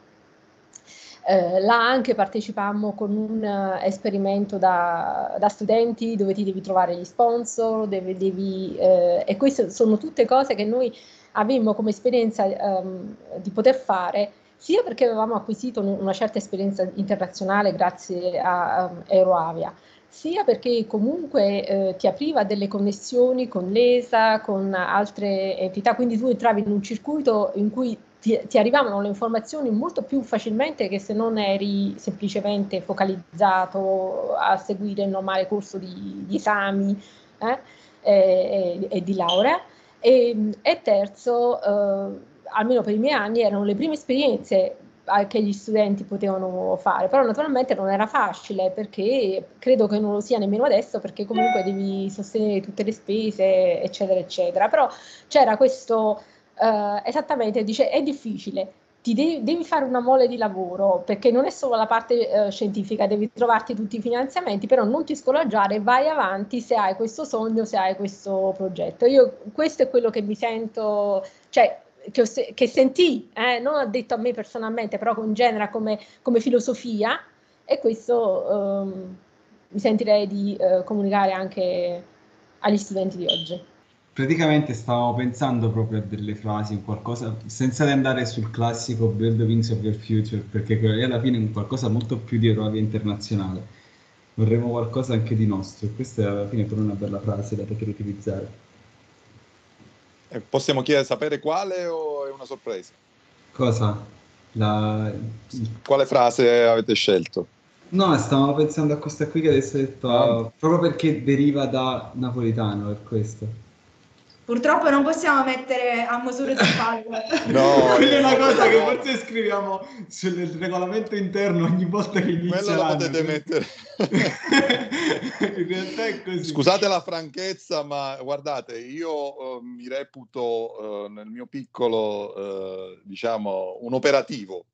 Eh, là anche partecipammo con un uh, esperimento da, da, studenti dove ti devi trovare gli sponsor, devi, devi, eh, e queste sono tutte cose che noi avevamo come esperienza um, di poter fare sia perché avevamo acquisito una certa esperienza internazionale grazie a um, Aeroavia, sia perché comunque eh, ti apriva delle connessioni con l'ESA, con altre entità, quindi tu entravi in un circuito in cui ti, ti, arrivavano le informazioni molto più facilmente che se non eri semplicemente focalizzato a seguire il normale corso di, di esami eh, e, e, di laurea. E, e terzo, eh, almeno per i miei anni, erano le prime esperienze che gli studenti potevano fare, però naturalmente non era facile perché credo che non lo sia nemmeno adesso perché comunque devi sostenere tutte le spese eccetera eccetera, però c'era questo Uh, esattamente, dice è difficile, ti devi, devi, fare una mole di lavoro perché non è solo la parte eh, scientifica, devi trovarti tutti i finanziamenti, però non ti scoraggiare, vai avanti se hai questo sogno, se hai questo progetto. Io questo è quello che mi sento, cioè che, che sentì, eh, non ha detto a me personalmente, però con genera come, come filosofia e questo um, mi sentirei di uh, comunicare anche agli studenti di oggi. Praticamente stavamo pensando proprio a delle frasi, qualcosa, senza andare sul classico Build the Wings of Your Future, perché alla fine è qualcosa molto più di Eurovia internazionale. Vorremmo qualcosa anche di nostro, e questa è alla fine per una bella frase da poter utilizzare. Eh, possiamo chiedere sapere quale o è una sorpresa? Cosa? La... Quale frase avete scelto? No, stavamo pensando a questa qui che adesso hai detto, ah. proprio perché deriva da napolitano, per questo. Purtroppo non possiamo mettere a misura di palle. no, quella è una cosa che forse scriviamo sul regolamento interno ogni volta che inizia Quello lo potete mettere. In realtà è così. Scusate la franchezza, ma guardate, io uh, mi reputo uh, nel mio piccolo, uh, diciamo, un operativo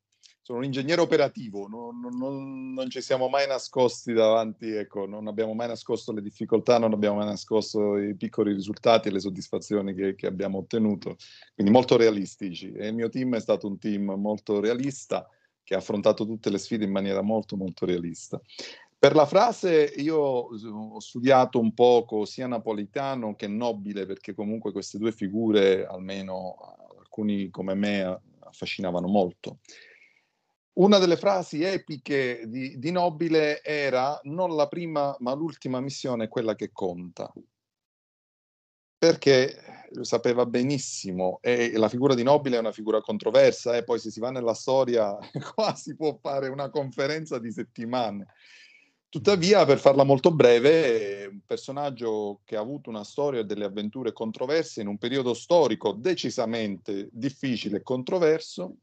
sono un ingegnere operativo, non, non, non, ci siamo mai nascosti davanti, ecco, non abbiamo mai nascosto le difficoltà, non abbiamo mai nascosto i piccoli risultati e le soddisfazioni che, che abbiamo ottenuto, quindi molto realistici. E il mio team è stato un team molto realista che ha affrontato tutte le sfide in maniera molto molto realista. Per la frase io ho studiato un poco sia napolitano che nobile, perché comunque queste due figure, almeno alcuni come me, affascinavano molto. Una delle frasi epiche di, di, Nobile era non la prima ma l'ultima missione è quella che conta. Perché lo sapeva benissimo e la figura di Nobile è una figura controversa e poi se si va nella storia qua si può fare una conferenza di settimane. Tuttavia, per farla molto breve, è un personaggio che ha avuto una storia e delle avventure controverse in un periodo storico decisamente difficile e controverso,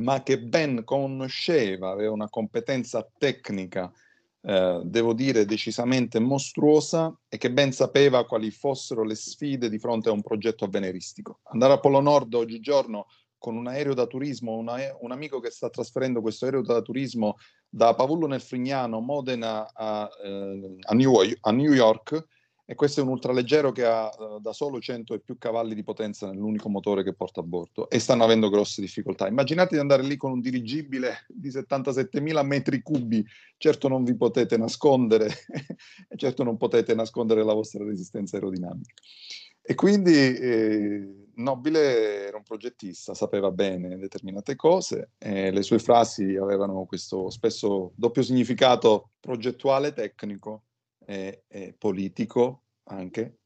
ma che ben conosceva, aveva una competenza tecnica, eh, devo dire, decisamente mostruosa e che ben sapeva quali fossero le sfide di fronte a un progetto avveniristico. Andare a Polo Nord oggigiorno con un aereo da turismo, una, un amico che sta trasferendo questo aereo da turismo da Pavullo nel Frignano, Modena a, eh, a, New, a New York, e questo è un ultraleggero che ha uh, da solo 100 e più cavalli di potenza nell'unico motore che porta a bordo e stanno avendo grosse difficoltà. Immaginate di andare lì con un dirigibile di 77.000 metri cubi, certo non vi potete nascondere e certo non potete nascondere la vostra resistenza aerodinamica. E quindi eh, Nobile era un progettista, sapeva bene determinate cose, e le sue frasi avevano questo spesso doppio significato progettuale tecnico e, e politico anche.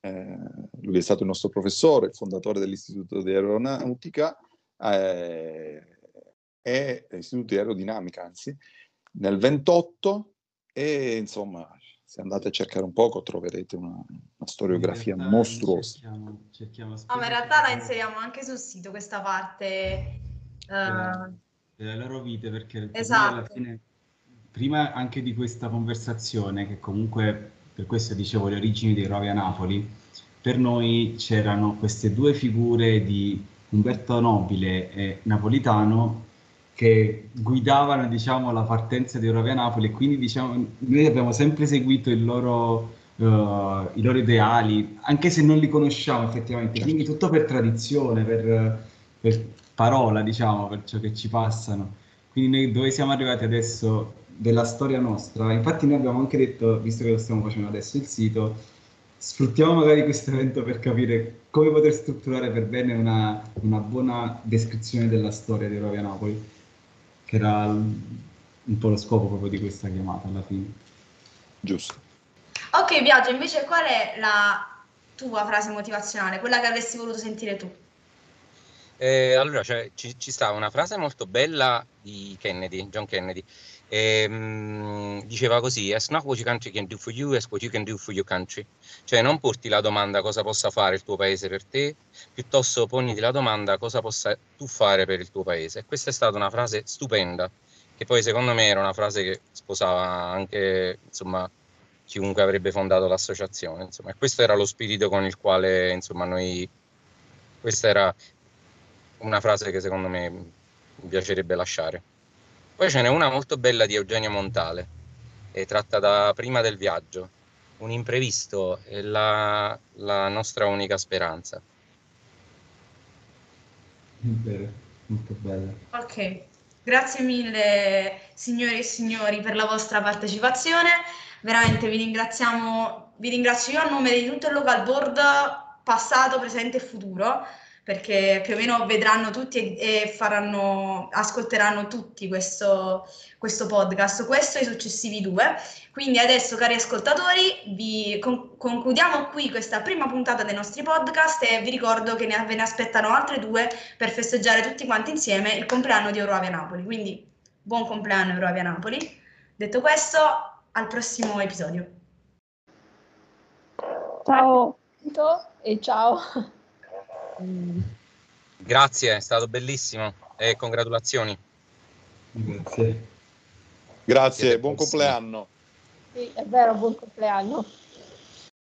Eh, lui è stato il nostro professore, il fondatore dell'Istituto di Aeronautica eh, e l'Istituto di Aerodinamica, anzi, nel 28 e insomma se andate a cercare un poco troverete una, una storiografia mostruosa. Cerchiamo, cerchiamo no, ma in realtà la inseriamo anche sul sito questa parte uh... delle loro vite perché esatto. alla fine prima anche di questa conversazione, che comunque per questo dicevo le origini dei Rovi a Napoli, per noi c'erano queste due figure di Umberto Nobile e Napolitano che guidavano diciamo, la partenza di Rovi a Napoli e quindi diciamo, noi abbiamo sempre seguito loro, uh, i loro ideali, anche se non li conosciamo effettivamente, certo. quindi tutto per tradizione, per, per parola, diciamo, per ciò che ci passano. Quindi noi dove siamo arrivati adesso della storia nostra. Infatti noi abbiamo anche detto, visto che lo stiamo facendo adesso il sito, sfruttiamo magari questo evento per capire come poter strutturare per bene una, una buona descrizione della storia di Rovia Napoli, che era un po' lo scopo proprio di questa chiamata alla fine. Giusto. Ok, Viaggio, invece qual è la tua frase motivazionale, quella che avresti voluto sentire tu? Eh, allora, cioè, ci, ci sta una frase molto bella di Kennedy, John Kennedy, e, um, diceva così, ask not what your country can do for you, ask what you can do for your country. Cioè non porti la domanda cosa possa fare il tuo paese per te, piuttosto poniti la domanda cosa possa tu fare per il tuo paese. E questa è stata una frase stupenda, che poi secondo me era una frase che sposava anche, insomma, chiunque avrebbe fondato l'associazione. Insomma. E questo era lo spirito con il quale, insomma, noi... Questa era una frase che secondo me mi piacerebbe lasciare. Poi ce n'è una molto bella di Eugenio Montale, è tratta da Prima del viaggio. Un imprevisto è la, la nostra unica speranza. Vero, molto bella. Ok, grazie mille signori e signori per la vostra partecipazione. Veramente vi ringraziamo, vi ringrazio io a nome di tutto il local board passato, presente e futuro perché più o meno vedranno tutti e, e faranno, ascolteranno tutti questo, questo podcast, questo e i successivi due. Quindi adesso, cari ascoltatori, vi con- concludiamo qui questa prima puntata dei nostri podcast e vi ricordo che ne, ve ne aspettano altre due per festeggiare tutti quanti insieme il compleanno di Eurovia Napoli. Quindi buon compleanno Eurovia Napoli. Detto questo, al prossimo episodio. Ciao. E ciao. Grazie, è stato bellissimo e congratulazioni. Grazie. Grazie, buon compleanno. Sì, è vero, buon compleanno.